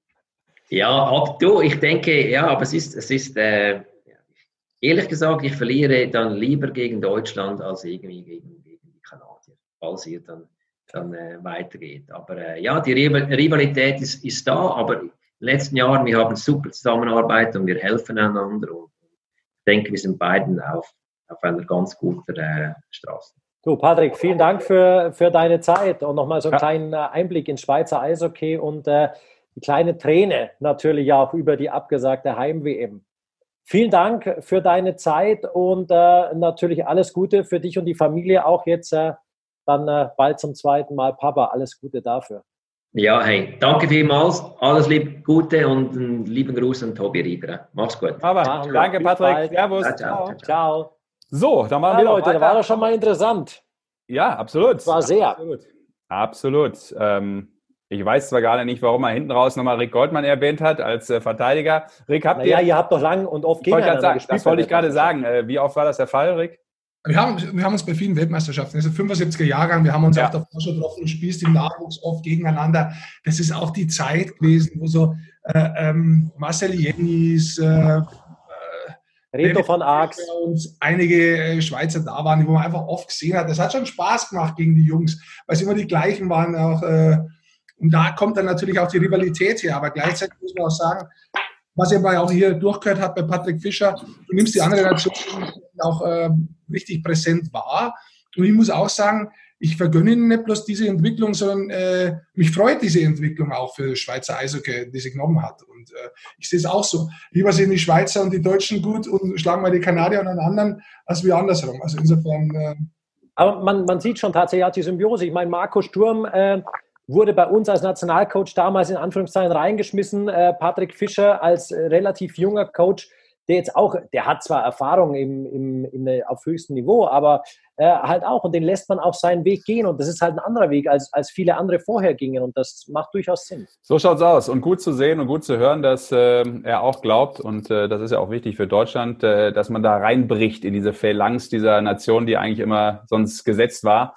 Ja, ab du, ich denke, ja, aber es ist, es ist, äh, ehrlich gesagt, ich verliere dann lieber gegen Deutschland als irgendwie gegen, gegen die Kanadier, falls ihr dann, dann äh, weitergeht. Aber äh, ja, die Rivalität ist, ist da, aber in den letzten Jahren, wir haben super Zusammenarbeit und wir helfen einander und ich denke, wir sind beiden auf, auf einer ganz guten äh, Straße. Du, Patrick, vielen Dank für, für deine Zeit und nochmal so einen ja. kleinen äh, Einblick in Schweizer Eishockey und äh, die kleine Träne natürlich auch über die abgesagte Heim-WM. Vielen Dank für deine Zeit und äh, natürlich alles Gute für dich und die Familie auch jetzt äh, dann äh, bald zum zweiten Mal. Papa, alles Gute dafür. Ja, hey, danke vielmals, alles lieb, Gute und einen lieben Gruß an Tobi Rieber. Mach's gut. Aber, danke, Patrick. Servus. Ciao, ciao, ciao. ciao. So, dann machen ja, wir Leute, weiter. da war das schon mal interessant. Ja, absolut. War sehr. Absolut. absolut. Ähm, ich weiß zwar gar nicht, warum er hinten raus nochmal Rick Goldmann erwähnt hat als äh, Verteidiger. Rick, habt ihr... Ja, ihr habt doch lang und oft gegeneinander sagen, gespielt. Das wollte ich gerade sagen. Äh, wie oft war das der Fall, Rick? Wir haben, wir haben uns bei vielen Weltmeisterschaften, also 75er Jahrgang, wir haben uns ja. auch davor schon getroffen, du spielst im Nachwuchs oft gegeneinander. Das ist auch die Zeit gewesen, wo so äh, ähm, Marcel Jennis, äh, äh Reto von Arx und einige äh, Schweizer da waren, wo man einfach oft gesehen hat. Das hat schon Spaß gemacht gegen die Jungs, weil es immer die gleichen waren, auch äh, und da kommt dann natürlich auch die Rivalität her. Aber gleichzeitig muss man auch sagen, was ihr auch hier durchgehört habt bei Patrick Fischer, du nimmst die andere Nation auch äh, richtig präsent wahr. Und ich muss auch sagen, ich vergönne Ihnen nicht bloß diese Entwicklung, sondern äh, mich freut diese Entwicklung auch für Schweizer Eishockey, die sie genommen hat. Und äh, ich sehe es auch so. Lieber sehen die Schweizer und die Deutschen gut und schlagen mal die Kanadier und einen anderen, als wir andersherum. Also insofern. Äh, aber man, man sieht schon tatsächlich die Symbiose. Ich meine, Marco Sturm äh, wurde bei uns als Nationalcoach damals in Anführungszeichen reingeschmissen. Äh, Patrick Fischer als äh, relativ junger Coach, der jetzt auch, der hat zwar Erfahrung im, im, im, auf höchstem Niveau, aber äh, halt auch und den lässt man auch seinen Weg gehen und das ist halt ein anderer Weg, als, als viele andere vorher gingen und das macht durchaus Sinn. So schaut's aus und gut zu sehen und gut zu hören, dass äh, er auch glaubt und äh, das ist ja auch wichtig für Deutschland, äh, dass man da reinbricht in diese Phalanx dieser Nation, die eigentlich immer sonst gesetzt war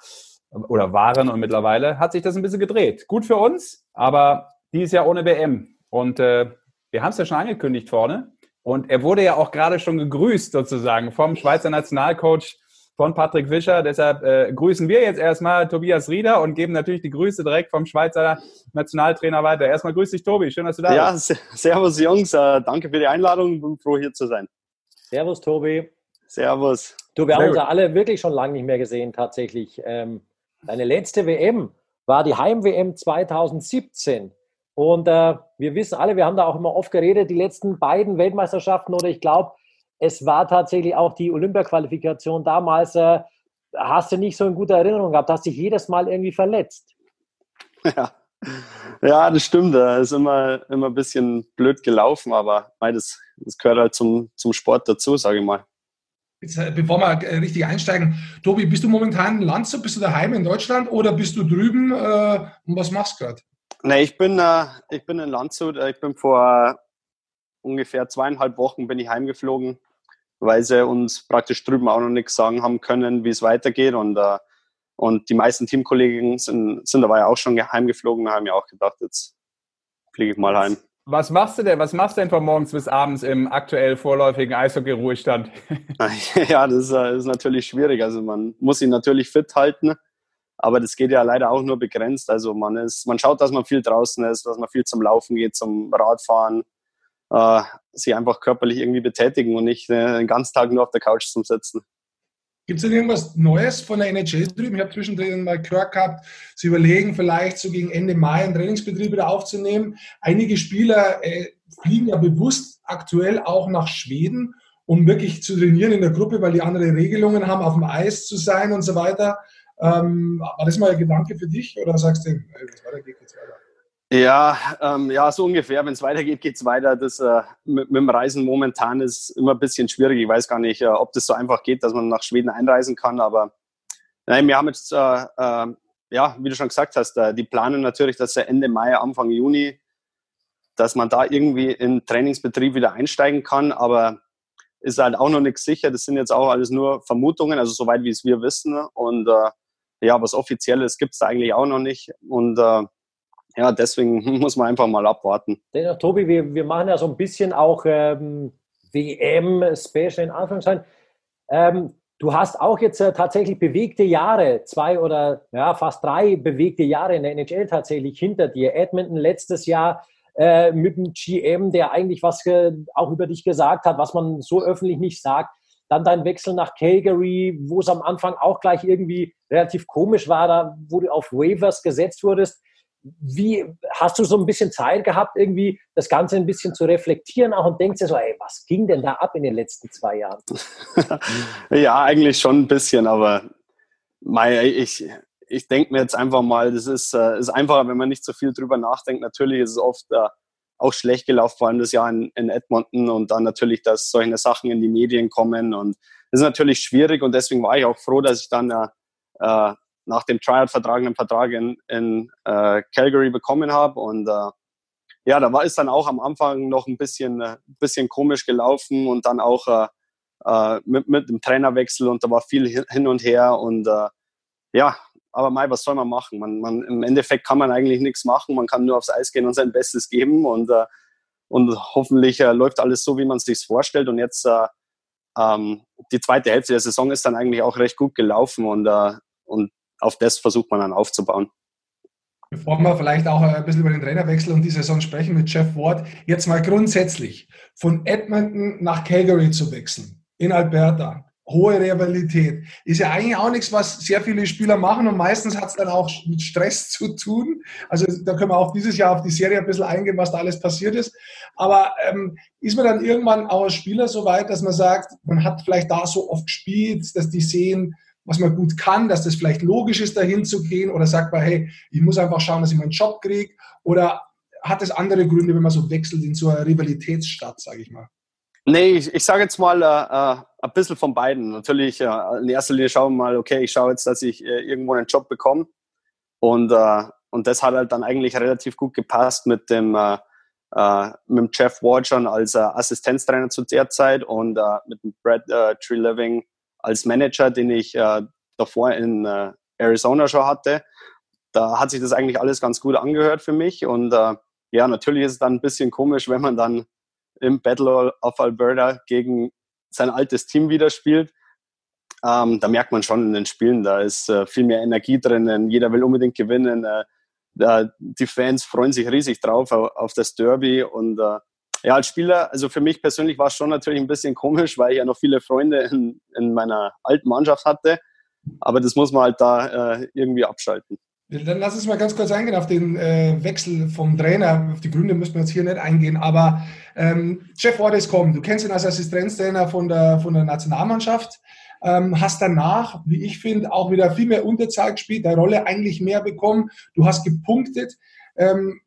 oder waren und mittlerweile hat sich das ein bisschen gedreht. Gut für uns, aber die ist ja ohne WM. Und äh, wir haben es ja schon angekündigt vorne. Und er wurde ja auch gerade schon gegrüßt sozusagen vom Schweizer Nationalcoach von Patrick Fischer. Deshalb äh, grüßen wir jetzt erstmal Tobias Rieder und geben natürlich die Grüße direkt vom Schweizer Nationaltrainer weiter. Erstmal grüß dich, Tobi. Schön, dass du da ja, bist. Ja, servus Jungs. Äh, danke für die Einladung. Bin froh, hier zu sein. Servus, Tobi. Servus. Du, wir haben uns ja alle wirklich schon lange nicht mehr gesehen, tatsächlich. Ähm, Deine letzte WM war die Heim-WM 2017. Und äh, wir wissen alle, wir haben da auch immer oft geredet, die letzten beiden Weltmeisterschaften oder ich glaube, es war tatsächlich auch die Olympia-Qualifikation damals, äh, hast du nicht so eine gute Erinnerung gehabt, hast dich jedes Mal irgendwie verletzt. Ja, ja das stimmt. Das ist immer, immer ein bisschen blöd gelaufen, aber das, das gehört halt zum, zum Sport dazu, sage ich mal. Jetzt, äh, bevor wir äh, richtig einsteigen, Tobi, bist du momentan in Landshut, bist du daheim in Deutschland oder bist du drüben äh, und was machst du gerade? Nee, ich bin, äh, ich bin in Landshut. Ich bin vor ungefähr zweieinhalb Wochen bin ich heimgeflogen, weil sie uns praktisch drüben auch noch nichts sagen haben können, wie es weitergeht. Und, äh, und die meisten Teamkollegen sind, sind dabei auch schon heimgeflogen. Da haben mir auch gedacht, jetzt fliege ich mal heim. Was machst du denn? Was machst du denn von morgens bis abends im aktuell vorläufigen Eishockey-Ruhestand? [LAUGHS] Ja, das ist natürlich schwierig. Also man muss ihn natürlich fit halten, aber das geht ja leider auch nur begrenzt. Also man ist, man schaut, dass man viel draußen ist, dass man viel zum Laufen geht, zum Radfahren, äh, sich einfach körperlich irgendwie betätigen und nicht äh, den ganzen Tag nur auf der Couch zum Sitzen. Gibt es denn irgendwas Neues von der NHL drüben? Ich habe zwischendrin mal gehört gehabt, sie überlegen vielleicht so gegen Ende Mai einen Trainingsbetrieb wieder aufzunehmen. Einige Spieler äh, fliegen ja bewusst aktuell auch nach Schweden, um wirklich zu trainieren in der Gruppe, weil die andere Regelungen haben, auf dem Eis zu sein und so weiter. Ähm, war das mal ein Gedanke für dich oder sagst du, äh, weiter geht, geht's weiter? Ja, ähm, ja, so ungefähr. Wenn es weitergeht, geht es weiter. Das äh, mit, mit, dem Reisen momentan ist immer ein bisschen schwierig. Ich weiß gar nicht, äh, ob das so einfach geht, dass man nach Schweden einreisen kann. Aber nein, wir haben jetzt, äh, äh ja, wie du schon gesagt hast, äh, die planen natürlich, dass Ende Mai, Anfang Juni, dass man da irgendwie in Trainingsbetrieb wieder einsteigen kann. Aber ist halt auch noch nichts sicher. Das sind jetzt auch alles nur Vermutungen, also soweit wie es wir wissen. Und äh, ja, was Offizielles gibt es eigentlich auch noch nicht. Und ja, deswegen [LAUGHS] muss man einfach mal abwarten. Dennoch, Tobi, wir, wir machen ja so ein bisschen auch ähm, WM-Special in Anführungszeichen. Ähm, du hast auch jetzt äh, tatsächlich bewegte Jahre, zwei oder ja, fast drei bewegte Jahre in der NHL tatsächlich hinter dir. Edmonton letztes Jahr äh, mit dem GM, der eigentlich was äh, auch über dich gesagt hat, was man so öffentlich nicht sagt. Dann dein Wechsel nach Calgary, wo es am Anfang auch gleich irgendwie relativ komisch war, da wo du auf Waivers gesetzt wurdest. Wie hast du so ein bisschen Zeit gehabt, irgendwie das Ganze ein bisschen zu reflektieren auch und denkst dir so, ey, was ging denn da ab in den letzten zwei Jahren? [LAUGHS] ja, eigentlich schon ein bisschen, aber Mai, ich, ich denke mir jetzt einfach mal, das ist, äh, ist einfacher, wenn man nicht so viel drüber nachdenkt. Natürlich ist es oft äh, auch schlecht gelaufen, vor allem das Jahr in, in, Edmonton und dann natürlich, dass solche Sachen in die Medien kommen und das ist natürlich schwierig und deswegen war ich auch froh, dass ich dann äh, äh nach dem Tryout-Vertrag einen Vertrag in, in äh, Calgary bekommen habe. Und äh, ja, da war es dann auch am Anfang noch ein bisschen, äh, bisschen komisch gelaufen und dann auch äh, äh, mit, mit dem Trainerwechsel und da war viel hin und her. Und äh, ja, aber Mai, was soll man machen? Man, man, Im Endeffekt kann man eigentlich nichts machen. Man kann nur aufs Eis gehen und sein Bestes geben. Und, äh, und hoffentlich äh, läuft alles so, wie man es sich vorstellt. Und jetzt äh, ähm, die zweite Hälfte der Saison ist dann eigentlich auch recht gut gelaufen. Und, äh, und auf das versucht man dann aufzubauen. Bevor wir vielleicht auch ein bisschen über den Trainerwechsel und die Saison sprechen mit Jeff Ward, jetzt mal grundsätzlich von Edmonton nach Calgary zu wechseln, in Alberta, hohe Rivalität, ist ja eigentlich auch nichts, was sehr viele Spieler machen und meistens hat es dann auch mit Stress [LAUGHS] zu tun. Also da können wir auch dieses Jahr auf die Serie ein bisschen eingehen, was da alles passiert ist. Aber ähm, ist man dann irgendwann auch als Spieler so weit, dass man sagt, man hat vielleicht da so oft gespielt, dass die sehen, was man gut kann, dass das vielleicht logisch ist, dahin zu gehen? Oder sagt man, hey, ich muss einfach schauen, dass ich meinen Job kriege? Oder hat es andere Gründe, wenn man so wechselt in so eine Rivalitätsstadt, sage ich mal? Nee, ich, ich sage jetzt mal äh, äh, ein bisschen von beiden. Natürlich, äh, in erster Linie schauen wir mal, okay, ich schaue jetzt, dass ich äh, irgendwo einen Job bekomme. Und, äh, und das hat halt dann eigentlich relativ gut gepasst mit dem, äh, mit dem Jeff Ward schon als Assistenztrainer zu der Zeit und mit dem Brad Tree Living als Manager, den ich äh, davor in äh, Arizona schon hatte. Da hat sich das eigentlich alles ganz gut angehört für mich. Und äh, ja, natürlich ist es dann ein bisschen komisch, wenn man dann im Battle of Alberta gegen sein altes Team wieder spielt. Ähm, da merkt man schon in den Spielen, da ist äh, viel mehr Energie drinnen. Jeder will unbedingt gewinnen. Äh, die Fans freuen sich riesig drauf auf, auf das Derby und äh, ja, als Spieler, also für mich persönlich war es schon natürlich ein bisschen komisch, weil ich ja noch viele Freunde in, in meiner alten Mannschaft hatte. Aber das muss man halt da äh, irgendwie abschalten. Dann lass uns mal ganz kurz eingehen auf den äh, Wechsel vom Trainer. Auf die Gründe müssen wir jetzt hier nicht eingehen. Aber ähm, Jeff Ward ist kommen. Du kennst ihn als Assistenztrainer von der, von der Nationalmannschaft. Ähm, hast danach, wie ich finde, auch wieder viel mehr Unterzahl gespielt, der Rolle eigentlich mehr bekommen. Du hast gepunktet. Ähm,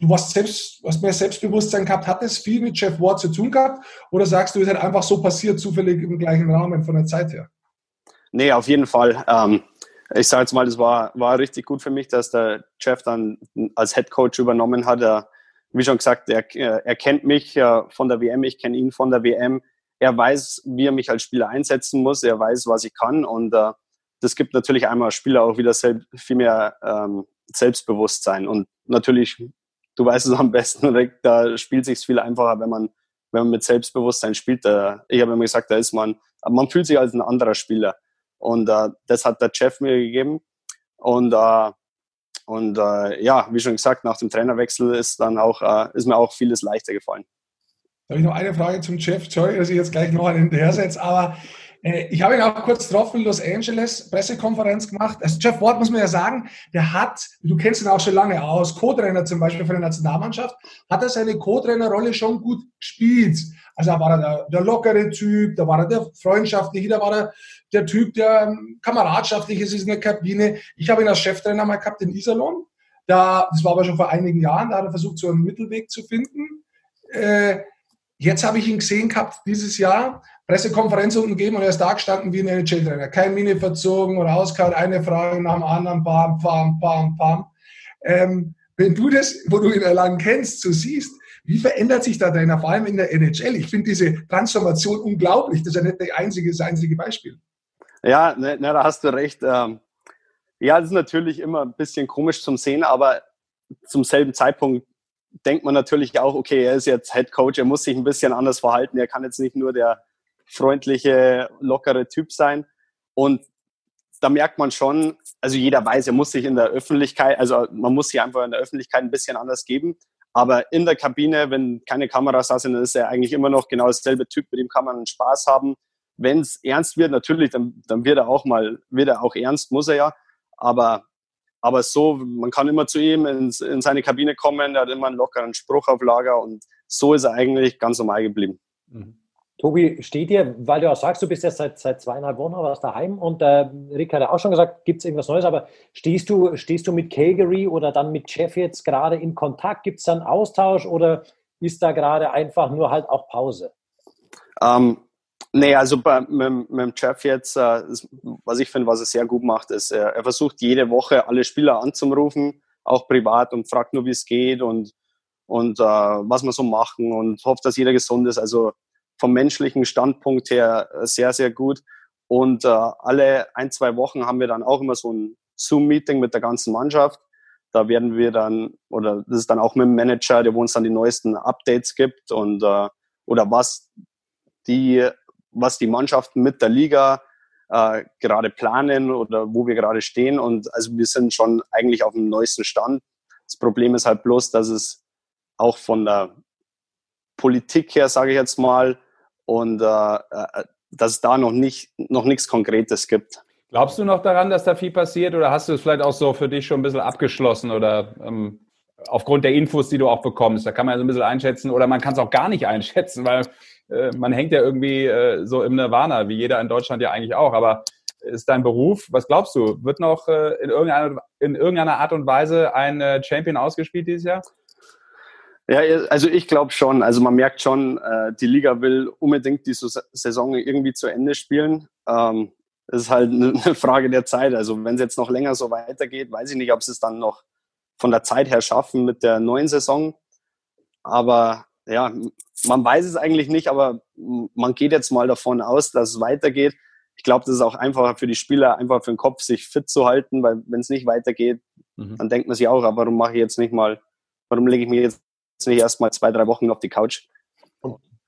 du warst selbst, hast mehr Selbstbewusstsein gehabt, hat es viel mit Jeff Ward zu tun gehabt? Oder sagst du, es hat einfach so passiert, zufällig im gleichen Rahmen von der Zeit her? Nee, auf jeden Fall. Ähm, ich sage jetzt mal, das war, war richtig gut für mich, dass der Jeff dann als Head Coach übernommen hat. Er, wie schon gesagt, er, er kennt mich äh, von der WM, ich kenne ihn von der WM. Er weiß, wie er mich als Spieler einsetzen muss. Er weiß, was ich kann. Und äh, das gibt natürlich einmal Spieler auch wieder viel mehr ähm, Selbstbewusstsein. Und natürlich du weißt es am besten, [LAUGHS] da spielt sich viel einfacher, wenn man, wenn man mit Selbstbewusstsein spielt. Ich habe immer gesagt, da ist man, man fühlt sich als ein anderer Spieler. Und äh, das hat der Chef mir gegeben. Und, äh, und äh, ja, wie schon gesagt, nach dem Trainerwechsel ist dann auch, äh, ist mir auch vieles leichter gefallen. Da habe ich noch eine Frage zum Chef. Sorry, dass ich jetzt gleich noch einen hinterher setze, aber äh, ich habe ihn auch kurz getroffen in Los Angeles, Pressekonferenz gemacht. Also Jeff Ward muss man ja sagen, der hat, du kennst ihn auch schon lange aus, Co-Trainer zum Beispiel für die Nationalmannschaft, hat er seine Co-Trainer-Rolle schon gut gespielt. Also da war er der, der, lockere Typ, da war er der freundschaftliche, da war er der Typ, der ähm, kameradschaftlich ist in der Kabine. Ich habe ihn als Cheftrainer mal gehabt in Iserlohn. Da, das war aber schon vor einigen Jahren, da hat er versucht, so einen Mittelweg zu finden. Äh, jetzt habe ich ihn gesehen gehabt dieses Jahr Pressekonferenz unten gegeben und er ist da gestanden wie ein NHL-Trainer. Kein Mini verzogen oder auskaut, eine Frage nach dem anderen, bam, bam, bam, bam. Ähm, wenn du das, wo du ihn lang kennst, so siehst, wie verändert sich der Trainer, vor allem in der NHL? Ich finde diese Transformation unglaublich. Das ist ja nicht das einzige, das einzige Beispiel. Ja, ne, ne, da hast du recht. Ähm, ja, das ist natürlich immer ein bisschen komisch zum Sehen, aber zum selben Zeitpunkt denkt man natürlich auch, okay, er ist jetzt Head Coach, er muss sich ein bisschen anders verhalten, er kann jetzt nicht nur der freundliche, lockere Typ sein. Und da merkt man schon, also jeder weiß, er muss sich in der Öffentlichkeit, also man muss sich einfach in der Öffentlichkeit ein bisschen anders geben. Aber in der Kabine, wenn keine Kameras da sind, dann ist er eigentlich immer noch genau dasselbe Typ, mit dem kann man Spaß haben. Wenn es ernst wird, natürlich, dann, dann wird er auch mal, wird er auch ernst, muss er ja. Aber, aber so, man kann immer zu ihm ins, in seine Kabine kommen, er hat immer einen lockeren Spruch auf Lager und so ist er eigentlich ganz normal geblieben. Mhm. Tobi, steht dir, weil du auch sagst, du bist jetzt seit, seit zweieinhalb Wochen aus daheim und äh, Rick hat ja auch schon gesagt, gibt es irgendwas Neues, aber stehst du, stehst du mit Calgary oder dann mit Jeff jetzt gerade in Kontakt? Gibt es dann Austausch oder ist da gerade einfach nur halt auch Pause? Ähm, nee, also bei, mit, mit Jeff jetzt, äh, was ich finde, was er sehr gut macht, ist, er, er versucht jede Woche alle Spieler anzurufen, auch privat und fragt nur, wie es geht und, und äh, was wir so machen und hofft, dass jeder gesund ist. Also vom menschlichen Standpunkt her äh, sehr, sehr gut. Und äh, alle ein, zwei Wochen haben wir dann auch immer so ein Zoom-Meeting mit der ganzen Mannschaft. Da werden wir dann, oder das ist dann auch mit dem Manager, der uns dann die neuesten Updates gibt und äh, oder was die, was die Mannschaften mit der Liga äh, gerade planen oder wo wir gerade stehen. Und also wir sind schon eigentlich auf dem neuesten Stand. Das Problem ist halt bloß, dass es auch von der Politik her, sage ich jetzt mal, und äh, äh, dass es da noch nicht noch nichts Konkretes gibt. Glaubst du noch daran, dass da viel passiert oder hast du es vielleicht auch so für dich schon ein bisschen abgeschlossen oder ähm, aufgrund der Infos, die du auch bekommst? Da kann man ja so ein bisschen einschätzen oder man kann es auch gar nicht [LAUGHS] einschätzen, weil äh, man hängt ja irgendwie äh, so im Nirvana, wie jeder in Deutschland ja eigentlich auch. Aber ist dein Beruf, was glaubst du, wird noch äh, in, irgendeiner, in irgendeiner Art und Weise ein äh, Champion ausgespielt dieses Jahr? Ja, also ich glaube schon. Also man merkt schon, äh, die Liga will unbedingt die Saison irgendwie zu Ende spielen. Ähm, das ist halt eine Frage der Zeit. Also wenn es jetzt noch länger so weitergeht, weiß ich nicht, ob sie es dann noch von der Zeit her schaffen mit der neuen Saison. Aber ja, man weiß es eigentlich nicht, aber man geht jetzt mal davon aus, dass es weitergeht. Ich glaube, das ist auch einfacher für die Spieler, einfach für den Kopf, sich fit zu halten, weil wenn es nicht weitergeht, mhm. dann denkt man sich auch, warum mache ich jetzt nicht mal, warum lege ich mir jetzt nicht erstmal zwei, drei Wochen auf die Couch.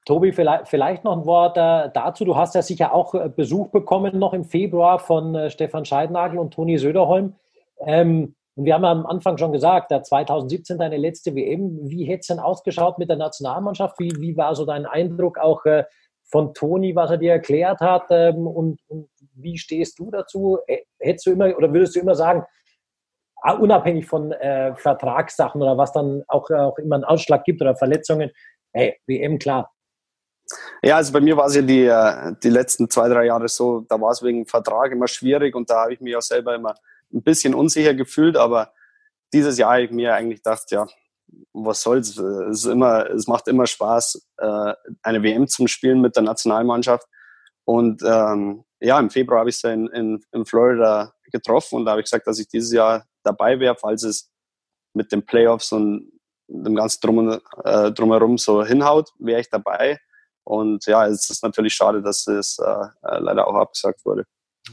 Tobi, vielleicht, vielleicht noch ein Wort äh, dazu. Du hast ja sicher auch äh, Besuch bekommen noch im Februar von äh, Stefan Scheidnagel und Toni Söderholm. Ähm, und wir haben am Anfang schon gesagt, 2017 deine letzte WM. Wie hätte es denn ausgeschaut mit der Nationalmannschaft? Wie, wie war so dein Eindruck auch äh, von Toni, was er dir erklärt hat? Ähm, und, und, wie stehst du dazu? Hättest du immer oder würdest du immer sagen, unabhängig von äh, Vertragssachen oder was dann auch, auch immer einen Ausschlag gibt oder Verletzungen, hey, WM klar. Ja, also bei mir war es ja die, äh, die letzten zwei, drei Jahre so, da war es wegen Vertrag immer schwierig und da habe ich mich auch selber immer ein bisschen unsicher gefühlt, aber dieses Jahr habe ich mir eigentlich gedacht, ja, was soll's, es, ist immer, es macht immer Spaß, äh, eine WM zum Spielen mit der Nationalmannschaft. Und ähm, ja, im Februar habe ich sie in, in, in Florida getroffen und da habe ich gesagt, dass ich dieses Jahr dabei wäre, falls es mit den Playoffs und dem ganzen Drum, äh, drumherum so hinhaut, wäre ich dabei. Und ja, es ist natürlich schade, dass es äh, äh leider auch abgesagt wurde.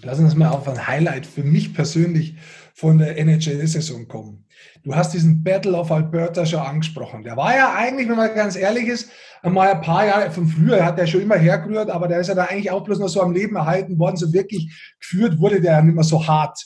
Lass uns mal auf ein Highlight für mich persönlich von der NHL-Saison kommen. Du hast diesen Battle of Alberta schon angesprochen. Der war ja eigentlich, wenn man ganz ehrlich ist, einmal ein paar Jahre von früher, hat der schon immer hergerührt, aber der ist ja da eigentlich auch bloß noch so am Leben erhalten worden. So wirklich geführt wurde der ja nicht mehr so hart.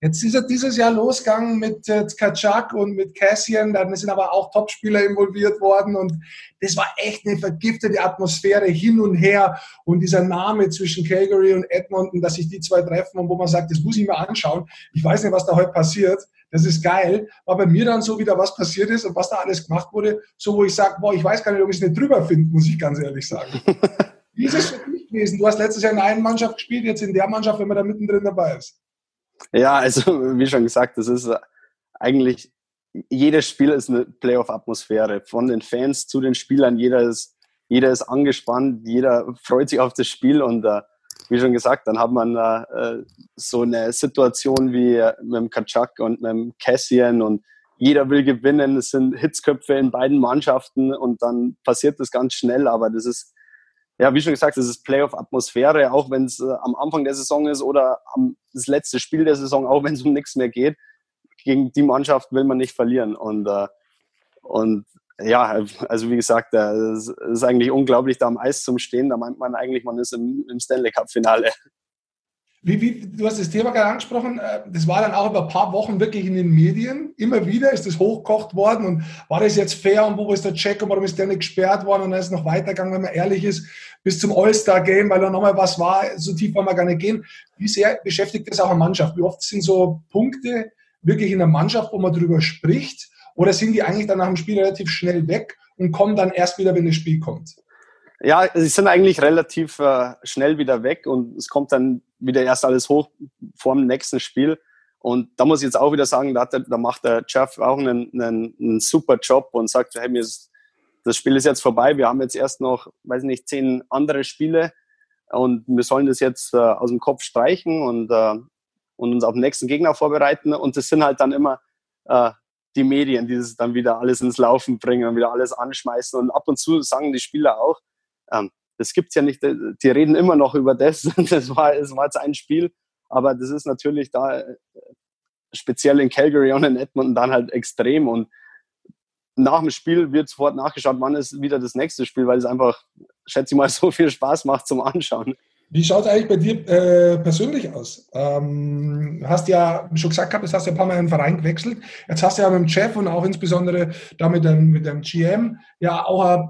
Jetzt ist er dieses Jahr losgegangen mit äh, Kaczak und mit Cassian, dann sind aber auch Topspieler involviert worden und das war echt eine vergiftete Atmosphäre hin und her und dieser Name zwischen Calgary und Edmonton, dass sich die zwei treffen und wo man sagt, das muss ich mir anschauen. Ich weiß nicht, was da heute passiert. Das ist geil. War bei mir dann so wieder, was passiert ist und was da alles gemacht wurde, so wo ich sage, boah, ich weiß gar nicht, ob ich es nicht drüber finde, muss ich ganz ehrlich sagen. [LAUGHS] Wie ist es für dich gewesen? Du hast letztes Jahr in einer Mannschaft gespielt, jetzt in der Mannschaft, wenn man da mittendrin dabei ist. Ja, also wie schon gesagt, das ist äh, eigentlich, jedes Spiel ist eine Playoff-Atmosphäre. Von den Fans zu den Spielern, jeder ist, jeder ist angespannt, jeder freut sich auf das Spiel und uh, wie schon gesagt, dann hat man uh, so eine Situation wie mit dem Kaczak und mit dem Cassian und jeder will gewinnen. Es sind Hitzköpfe in beiden Mannschaften und dann passiert das ganz schnell, aber das ist ja, wie schon gesagt, es ist Playoff-Atmosphäre, auch wenn es äh, am Anfang der Saison ist oder am, das letzte Spiel der Saison, auch wenn es um nichts mehr geht. Gegen die Mannschaft will man nicht verlieren. Und, äh, und ja, also wie gesagt, es ist eigentlich unglaublich, da am Eis zum Stehen. Da meint man eigentlich, man ist im, im Stanley Cup-Finale. Wie, wie, du hast das Thema gerade angesprochen, äh, das war dann auch über ein paar Wochen wirklich in den Medien. Immer wieder ist das hochgekocht worden und war das jetzt fair und wo ist der Check und warum ist der nicht gesperrt worden und dann ist es noch weitergegangen, wenn man ehrlich ist, bis zum All-Star-Game, weil da nochmal was war, so tief wollen wir gar nicht gehen. Wie sehr beschäftigt das auch eine Mannschaft? Wie oft sind so Punkte wirklich in der Mannschaft, wo man drüber spricht oder sind die eigentlich dann nach dem Spiel relativ schnell weg und kommen dann erst wieder, wenn das Spiel kommt? Ja, sie sind eigentlich relativ äh, schnell wieder weg und es kommt dann wieder erst alles hoch vor dem nächsten Spiel. Und da muss ich jetzt auch wieder sagen, da, der, da macht der Jeff auch einen, einen, einen, super Job und sagt, hey, mir ist, das Spiel ist jetzt vorbei, wir haben jetzt erst noch, weiß nicht, zehn andere Spiele und wir sollen das jetzt äh, aus dem Kopf streichen und, äh, und uns auf den nächsten Gegner vorbereiten. Und das sind halt dann immer äh, die Medien, die das dann wieder alles ins Laufen bringen und wieder alles anschmeißen. Und ab und zu sagen die Spieler auch, ähm, das gibt's ja nicht, die reden immer noch über das. [LAUGHS] Das war, das war jetzt ein Spiel, aber das ist natürlich da äh, speziell in Calgary und in Edmonton dann halt extrem und nach dem Spiel wird sofort nachgeschaut, wann ist wieder das nächste Spiel, weil es einfach, schätze ich mal, [LAUGHS] so viel Spaß macht zum Anschauen. Wie schaut es eigentlich bei dir äh, persönlich aus? Ähm, hast ja schon gesagt gehabt, jetzt hast du ein paar Mal in den Verein gewechselt. Jetzt hast du ja mit dem Chef und auch insbesondere da mit dem, mit dem GM ja auch ein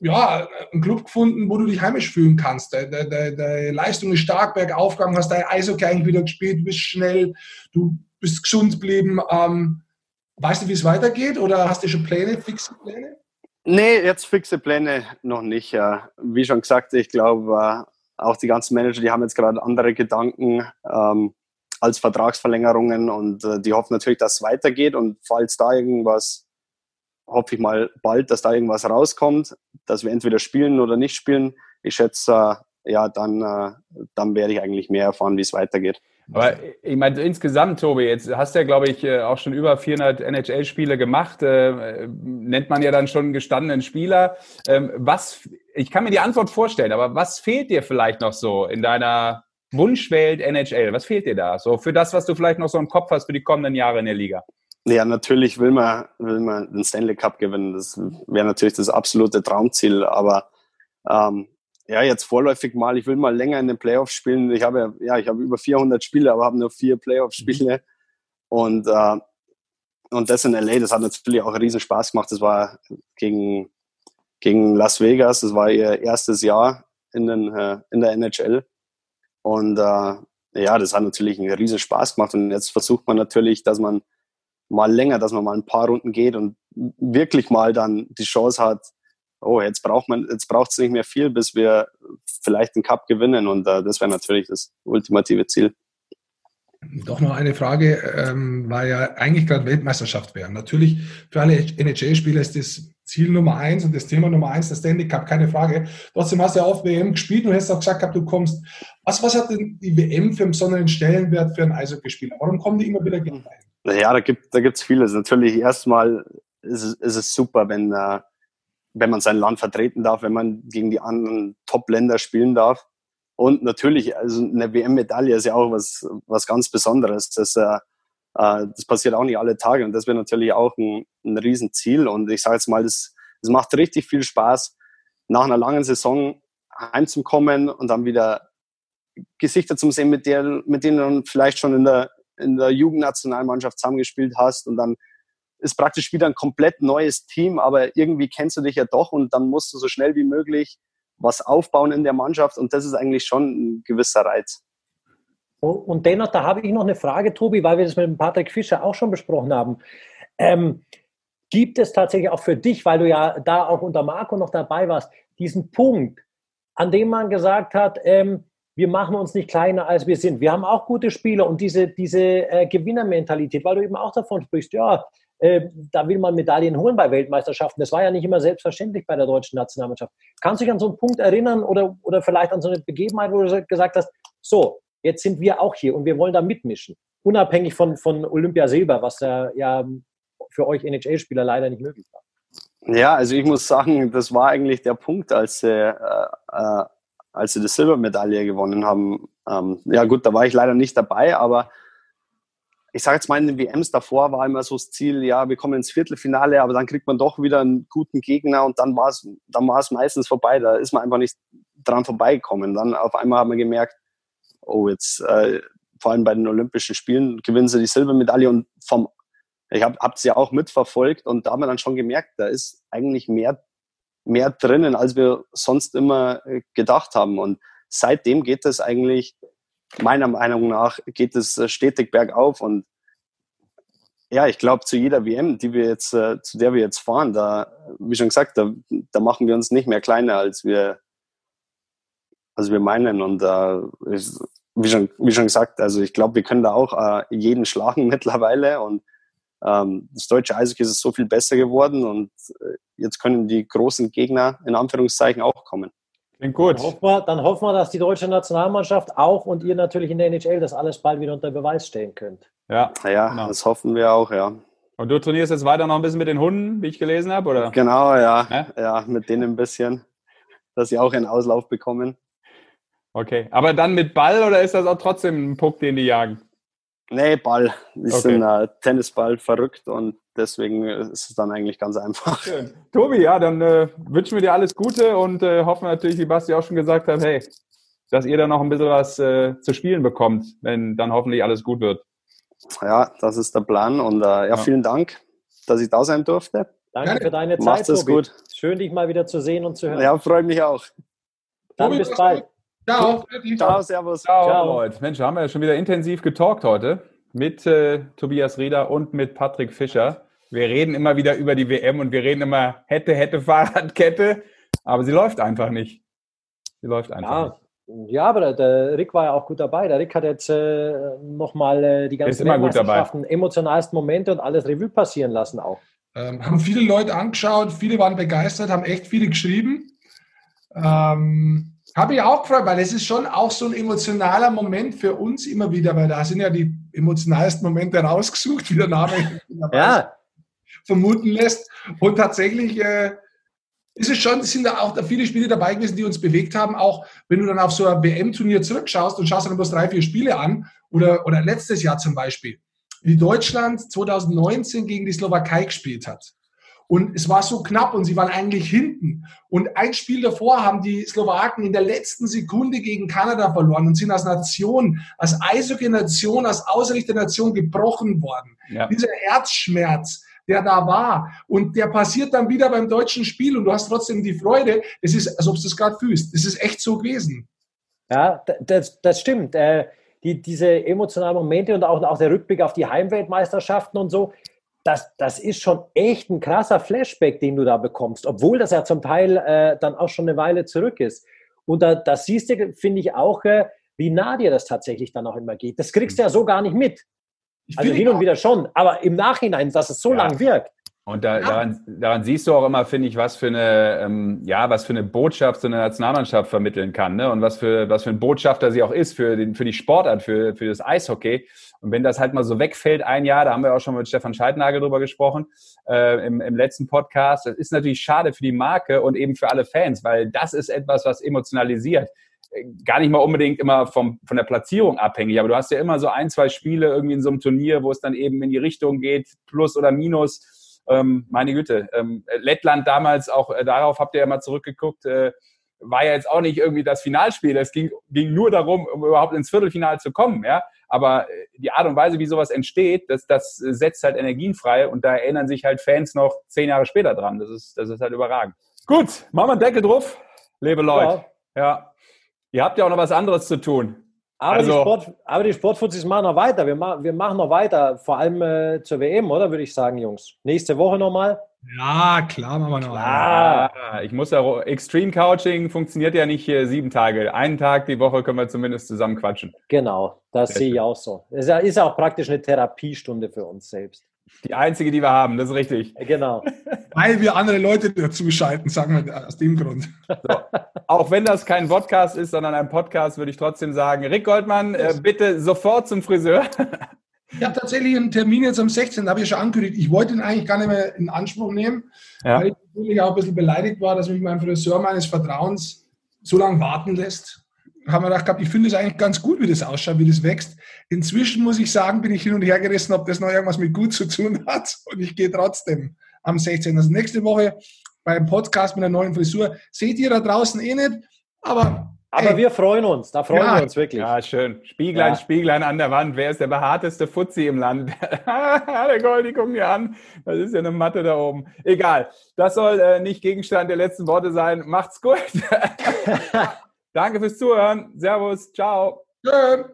ja, einen Club gefunden, wo du dich heimisch fühlen kannst. Deine Leistung ist stark bergauf gegangen, hast dein Eishockey eigentlich wieder gespielt, du bist schnell, du bist gesund geblieben. Ähm, weißt du, wie es weitergeht oder hast du schon Pläne, fixe Pläne? Nee, jetzt fixe Pläne noch nicht. Wie schon gesagt, ich glaube, äh, auch die ganzen Manager, die haben jetzt gerade andere Gedanken ähm, als Vertragsverlängerungen und äh, die hoffen natürlich, dass es weitergeht und falls da irgendwas hoffe ich mal bald, dass da irgendwas rauskommt, dass wir entweder spielen oder nicht spielen. Ich schätze, äh, ja, dann, äh, dann werde ich eigentlich mehr erfahren, wie es weitergeht. Aber ich meine, insgesamt, Tobi, jetzt hast du ja, glaube ich, äh, auch schon über 400 NHL-Spiele gemacht. Nennt man ja dann schon gestandenen Spieler. Ähm, was, ich kann mir die Antwort vorstellen, aber was fehlt dir vielleicht noch so in deiner Wunschwelt NHL? Was fehlt dir da? So für das, was du vielleicht noch so im Kopf hast für die kommenden Jahre in der Liga? Ja, natürlich will man, will man den Stanley Cup gewinnen. Das wäre natürlich das absolute Traumziel. Aber ähm, ja, jetzt vorläufig mal, ich will mal länger in den Playoffs spielen. Ich habe ja, ich habe über 400 Spiele, aber habe nur vier Playoff-Spiele. Mhm. Und, äh, und das in LA, das hat natürlich auch riesen Spaß gemacht. Das war gegen, gegen Las Vegas, das war ihr erstes Jahr in, den, äh, in der NHL. Und äh, ja, das hat natürlich einen riesen Spaß gemacht. Und jetzt versucht man natürlich, dass man mal länger, dass man mal ein paar Runden geht und wirklich mal dann die Chance hat, oh, jetzt braucht man, jetzt braucht es nicht mehr viel, bis wir vielleicht den Cup gewinnen und äh, das wäre natürlich das ultimative Ziel. Doch noch eine Frage, ähm, weil ja eigentlich gerade Weltmeisterschaft wäre. Natürlich für alle NHL-Spieler ist das Ziel Nummer eins und das Thema Nummer eins, das Stanley Cup, keine Frage. Trotzdem hast du ja auf WM gespielt und hast auch gesagt gehabt, du kommst. Was, was hat denn die WM für einen besonderen Stellenwert für einen Eishockeyspieler? Warum kommen die immer wieder gerne rein? Ja, da gibt da gibt's vieles. Natürlich erstmal ist es, ist es super, wenn, äh, wenn man sein Land vertreten darf, wenn man gegen die anderen Top-Länder spielen darf. Und natürlich, also eine WM-Medaille ist ja auch was, was ganz Besonderes. Das, äh, äh, das passiert auch nicht alle Tage und das wäre natürlich auch ein, ein Riesenziel. Und ich sage jetzt mal, das macht richtig viel Spaß, nach einer langen Saison heimzukommen und dann wieder Gesichter zu sehen, mit, der, mit denen du vielleicht schon in der, in der Jugendnationalmannschaft zusammengespielt hast und dann ist praktisch wieder ein komplett neues Team, aber irgendwie kennst du dich ja doch und dann musst du so schnell wie möglich was aufbauen in der Mannschaft und das ist eigentlich schon ein gewisser Reiz. Und dennoch, da habe ich noch eine Frage, Tobi, weil wir das mit dem Patrick Fischer auch schon besprochen haben. Ähm, gibt es tatsächlich auch für dich, weil du ja da auch unter Marco noch dabei warst, diesen Punkt, an dem man gesagt hat, ähm, wir machen uns nicht kleiner, als wir sind. Wir haben auch gute Spieler und diese, diese äh, Gewinnermentalität, weil du eben auch davon sprichst, ja, äh, da will man Medaillen holen bei Weltmeisterschaften. Das war ja nicht immer selbstverständlich bei der deutschen Nationalmannschaft. Kannst du dich an so einen Punkt erinnern oder, oder vielleicht an so eine Begebenheit, wo du gesagt hast, so, jetzt sind wir auch hier und wir wollen da mitmischen. Unabhängig von, von Olympia Silber, was ja, ja für euch NHL-Spieler leider nicht möglich war. Ja, also ich muss sagen, das war eigentlich der Punkt, als äh, äh, als sie die Silbermedaille gewonnen haben. Ähm, ja gut, da war ich leider nicht dabei, aber ich sage jetzt mal, in den WMs davor war immer so das Ziel, ja, wir kommen ins Viertelfinale, aber dann kriegt man doch wieder einen guten Gegner und dann war es dann meistens vorbei. Da ist man einfach nicht dran vorbeigekommen. Dann auf einmal haben wir gemerkt, oh, jetzt äh, vor allem bei den Olympischen Spielen gewinnen sie die Silbermedaille und vom ich habe es ja auch mitverfolgt und da haben wir dann schon gemerkt, da ist eigentlich mehr, mehr drinnen, als wir sonst immer äh, gedacht haben. Und seitdem geht es eigentlich, meiner Meinung nach, geht es äh, stetig bergauf. Und ja, ich glaube, zu jeder WM, die wir jetzt, äh, zu der wir jetzt fahren, da, wie schon gesagt, da, da machen wir uns nicht mehr kleiner, als wir, als wir meinen. Und äh, wie, schon, wie schon gesagt, also ich glaube, wir können da auch äh, jeden schlagen [LAUGHS] mittlerweile. Und das deutsche Eishockey ist so viel besser geworden und äh, jetzt können die großen Gegner in Anführungszeichen auch kommen. Klingt gut. Dann hoffen, wir, dann hoffen wir, dass die deutsche Nationalmannschaft auch und ihr natürlich in der NHL das alles bald wieder unter Beweis stellen könnt. Ja, ja genau. das hoffen wir auch, ja. Und du trainierst jetzt weiter noch ein bisschen mit den Hunden, wie ich gelesen habe, oder? Genau, ja. ja, ja mit denen ein bisschen, dass sie auch einen Auslauf bekommen. Okay, aber dann mit Ball oder ist das auch trotzdem ein Puck, den die jagen? Nee, Ball. Die okay. sind äh, Tennisball verrückt und deswegen ist es dann eigentlich ganz einfach. Schön. Tobi, ja, dann äh, wünschen wir dir alles Gute und äh, hoffen natürlich, wie Basti auch schon gesagt hat, hey, dass ihr da noch ein bisschen was äh, zu spielen bekommt, wenn dann hoffentlich alles gut wird. Ja, das ist der Plan und äh, ja, ja, vielen Dank, dass ich da sein durfte. Danke für deine Zeit. Macht es gut. Schön, dich mal wieder zu sehen und zu hören. Ja, freue mich auch. Dann Tobi, bis bald. Ciao. Ciao, servus. Ciao, Ciao. Leute. Mensch, haben wir ja schon wieder intensiv getalkt heute mit äh, Tobias Rieder und mit Patrick Fischer. Wir reden immer wieder über die WM und wir reden immer hätte, hätte [LAUGHS] Fahrradkette, aber sie läuft einfach nicht. Sie läuft einfach ja. nicht. Ja, aber der Rick war ja auch gut dabei. Der Rick hat jetzt äh, nochmal äh, die ganzen emotionalsten Momente und alles Revue passieren lassen auch. Ähm, haben viele Leute angeschaut, viele waren begeistert, haben echt viele geschrieben. Ähm, habe ich auch gefreut, weil es ist schon auch so ein emotionaler Moment für uns immer wieder, weil da sind ja die emotionalsten Momente rausgesucht, wie der Name [LAUGHS] ja. vermuten lässt. Und tatsächlich äh, ist es schon, sind da auch da viele Spiele dabei gewesen, die uns bewegt haben. Auch wenn du dann auf so ein WM-Turnier zurückschaust und schaust dann bloß drei, vier Spiele an, oder, oder letztes Jahr zum Beispiel, wie Deutschland 2019 gegen die Slowakei gespielt hat. Und es war so knapp und sie waren eigentlich hinten. Und ein Spiel davor haben die Slowaken in der letzten Sekunde gegen Kanada verloren und sind als Nation, als Eishockey-Nation, als Ausrichternation gebrochen worden. Ja. Dieser Herzschmerz, der da war. Und der passiert dann wieder beim deutschen Spiel und du hast trotzdem die Freude. Es ist, als ob du es gerade fühlst. Es ist echt so gewesen. Ja, das, das stimmt. Äh, die, diese emotionalen Momente und auch, auch der Rückblick auf die Heimweltmeisterschaften und so, das, das ist schon echt ein krasser Flashback, den du da bekommst, obwohl das ja zum Teil äh, dann auch schon eine Weile zurück ist. Und da, das siehst du, finde ich, auch, äh, wie nah dir das tatsächlich dann auch immer geht. Das kriegst du ja so gar nicht mit. Also hin und wieder schon, aber im Nachhinein, dass es so ja. lang wirkt. Und da, daran, daran, siehst du auch immer, finde ich, was für eine, ähm, ja, was für eine Botschaft so eine Nationalmannschaft vermitteln kann, ne? Und was für, was für ein Botschafter sie auch ist für, den, für die Sportart, für, für das Eishockey. Und wenn das halt mal so wegfällt, ein Jahr, da haben wir auch schon mit Stefan Scheidnagel drüber gesprochen, äh, im, im letzten Podcast, das ist natürlich schade für die Marke und eben für alle Fans, weil das ist etwas, was emotionalisiert gar nicht mal unbedingt immer vom, von der Platzierung abhängig, aber du hast ja immer so ein, zwei Spiele irgendwie in so einem Turnier, wo es dann eben in die Richtung geht, plus oder minus ähm, meine Güte, ähm, Lettland damals, auch äh, darauf habt ihr ja mal zurückgeguckt, äh, war ja jetzt auch nicht irgendwie das Finalspiel. Es ging, ging nur darum, um überhaupt ins Viertelfinale zu kommen, ja. Aber äh, die Art und Weise, wie sowas entsteht, das, das setzt halt Energien frei und da erinnern sich halt Fans noch zehn Jahre später dran. Das ist, das ist halt überragend. Gut, machen wir einen Deckel drauf. Lebe Leute. Ja. ja. Ihr habt ja auch noch was anderes zu tun. Aber, also, die Sport, aber die Sportfuzis machen noch weiter. Wir, ma wir machen noch weiter, vor allem äh, zur WM, oder würde ich sagen, Jungs? Nächste Woche nochmal? Ja, klar, machen wir noch. Klar. Ja, ich muss ja, Extreme Couching funktioniert ja nicht hier sieben Tage. Einen Tag die Woche können wir zumindest zusammen quatschen. Genau, das sehe ich auch so. Es ist ja auch praktisch eine Therapiestunde für uns selbst. Die einzige, die wir haben, das ist richtig. Genau. [LAUGHS] Weil wir andere Leute dazu schalten, sagen wir aus dem Grund. So. Auch wenn das kein Podcast ist, sondern ein Podcast, würde ich trotzdem sagen, Rick Goldmann, äh, bitte sofort zum Friseur. Ich habe tatsächlich einen Termin jetzt am 16. habe ich schon angekündigt. Ich wollte ihn eigentlich gar nicht mehr in Anspruch nehmen, ja. weil ich natürlich auch ein bisschen beleidigt war, dass mich mein Friseur meines Vertrauens so lange warten lässt. Haben wir gedacht, ich finde es eigentlich ganz gut, wie das ausschaut, wie das wächst. Inzwischen muss ich sagen, bin ich hin und her gerissen, ob das noch irgendwas mit gut zu tun [LAUGHS] hat. Und ich gehe trotzdem am 16. Also nächste Woche beim Podcast mit einer neuen Frisur. Seht ihr da draußen eh nicht, aber aber Ey. wir freuen uns, da freuen ja. wir uns wirklich. Ja, schön. Spieglein, ja. Spieglein an der Wand. Wer ist der behaarteste Fuzzi im Land? [LAUGHS] der Goldi, guck mir an. Das ist ja eine Matte da oben. Egal. Das soll äh, nicht Gegenstand der letzten Worte sein. Macht's gut. [LAUGHS] Danke fürs Zuhören. Servus. Ciao. Schön.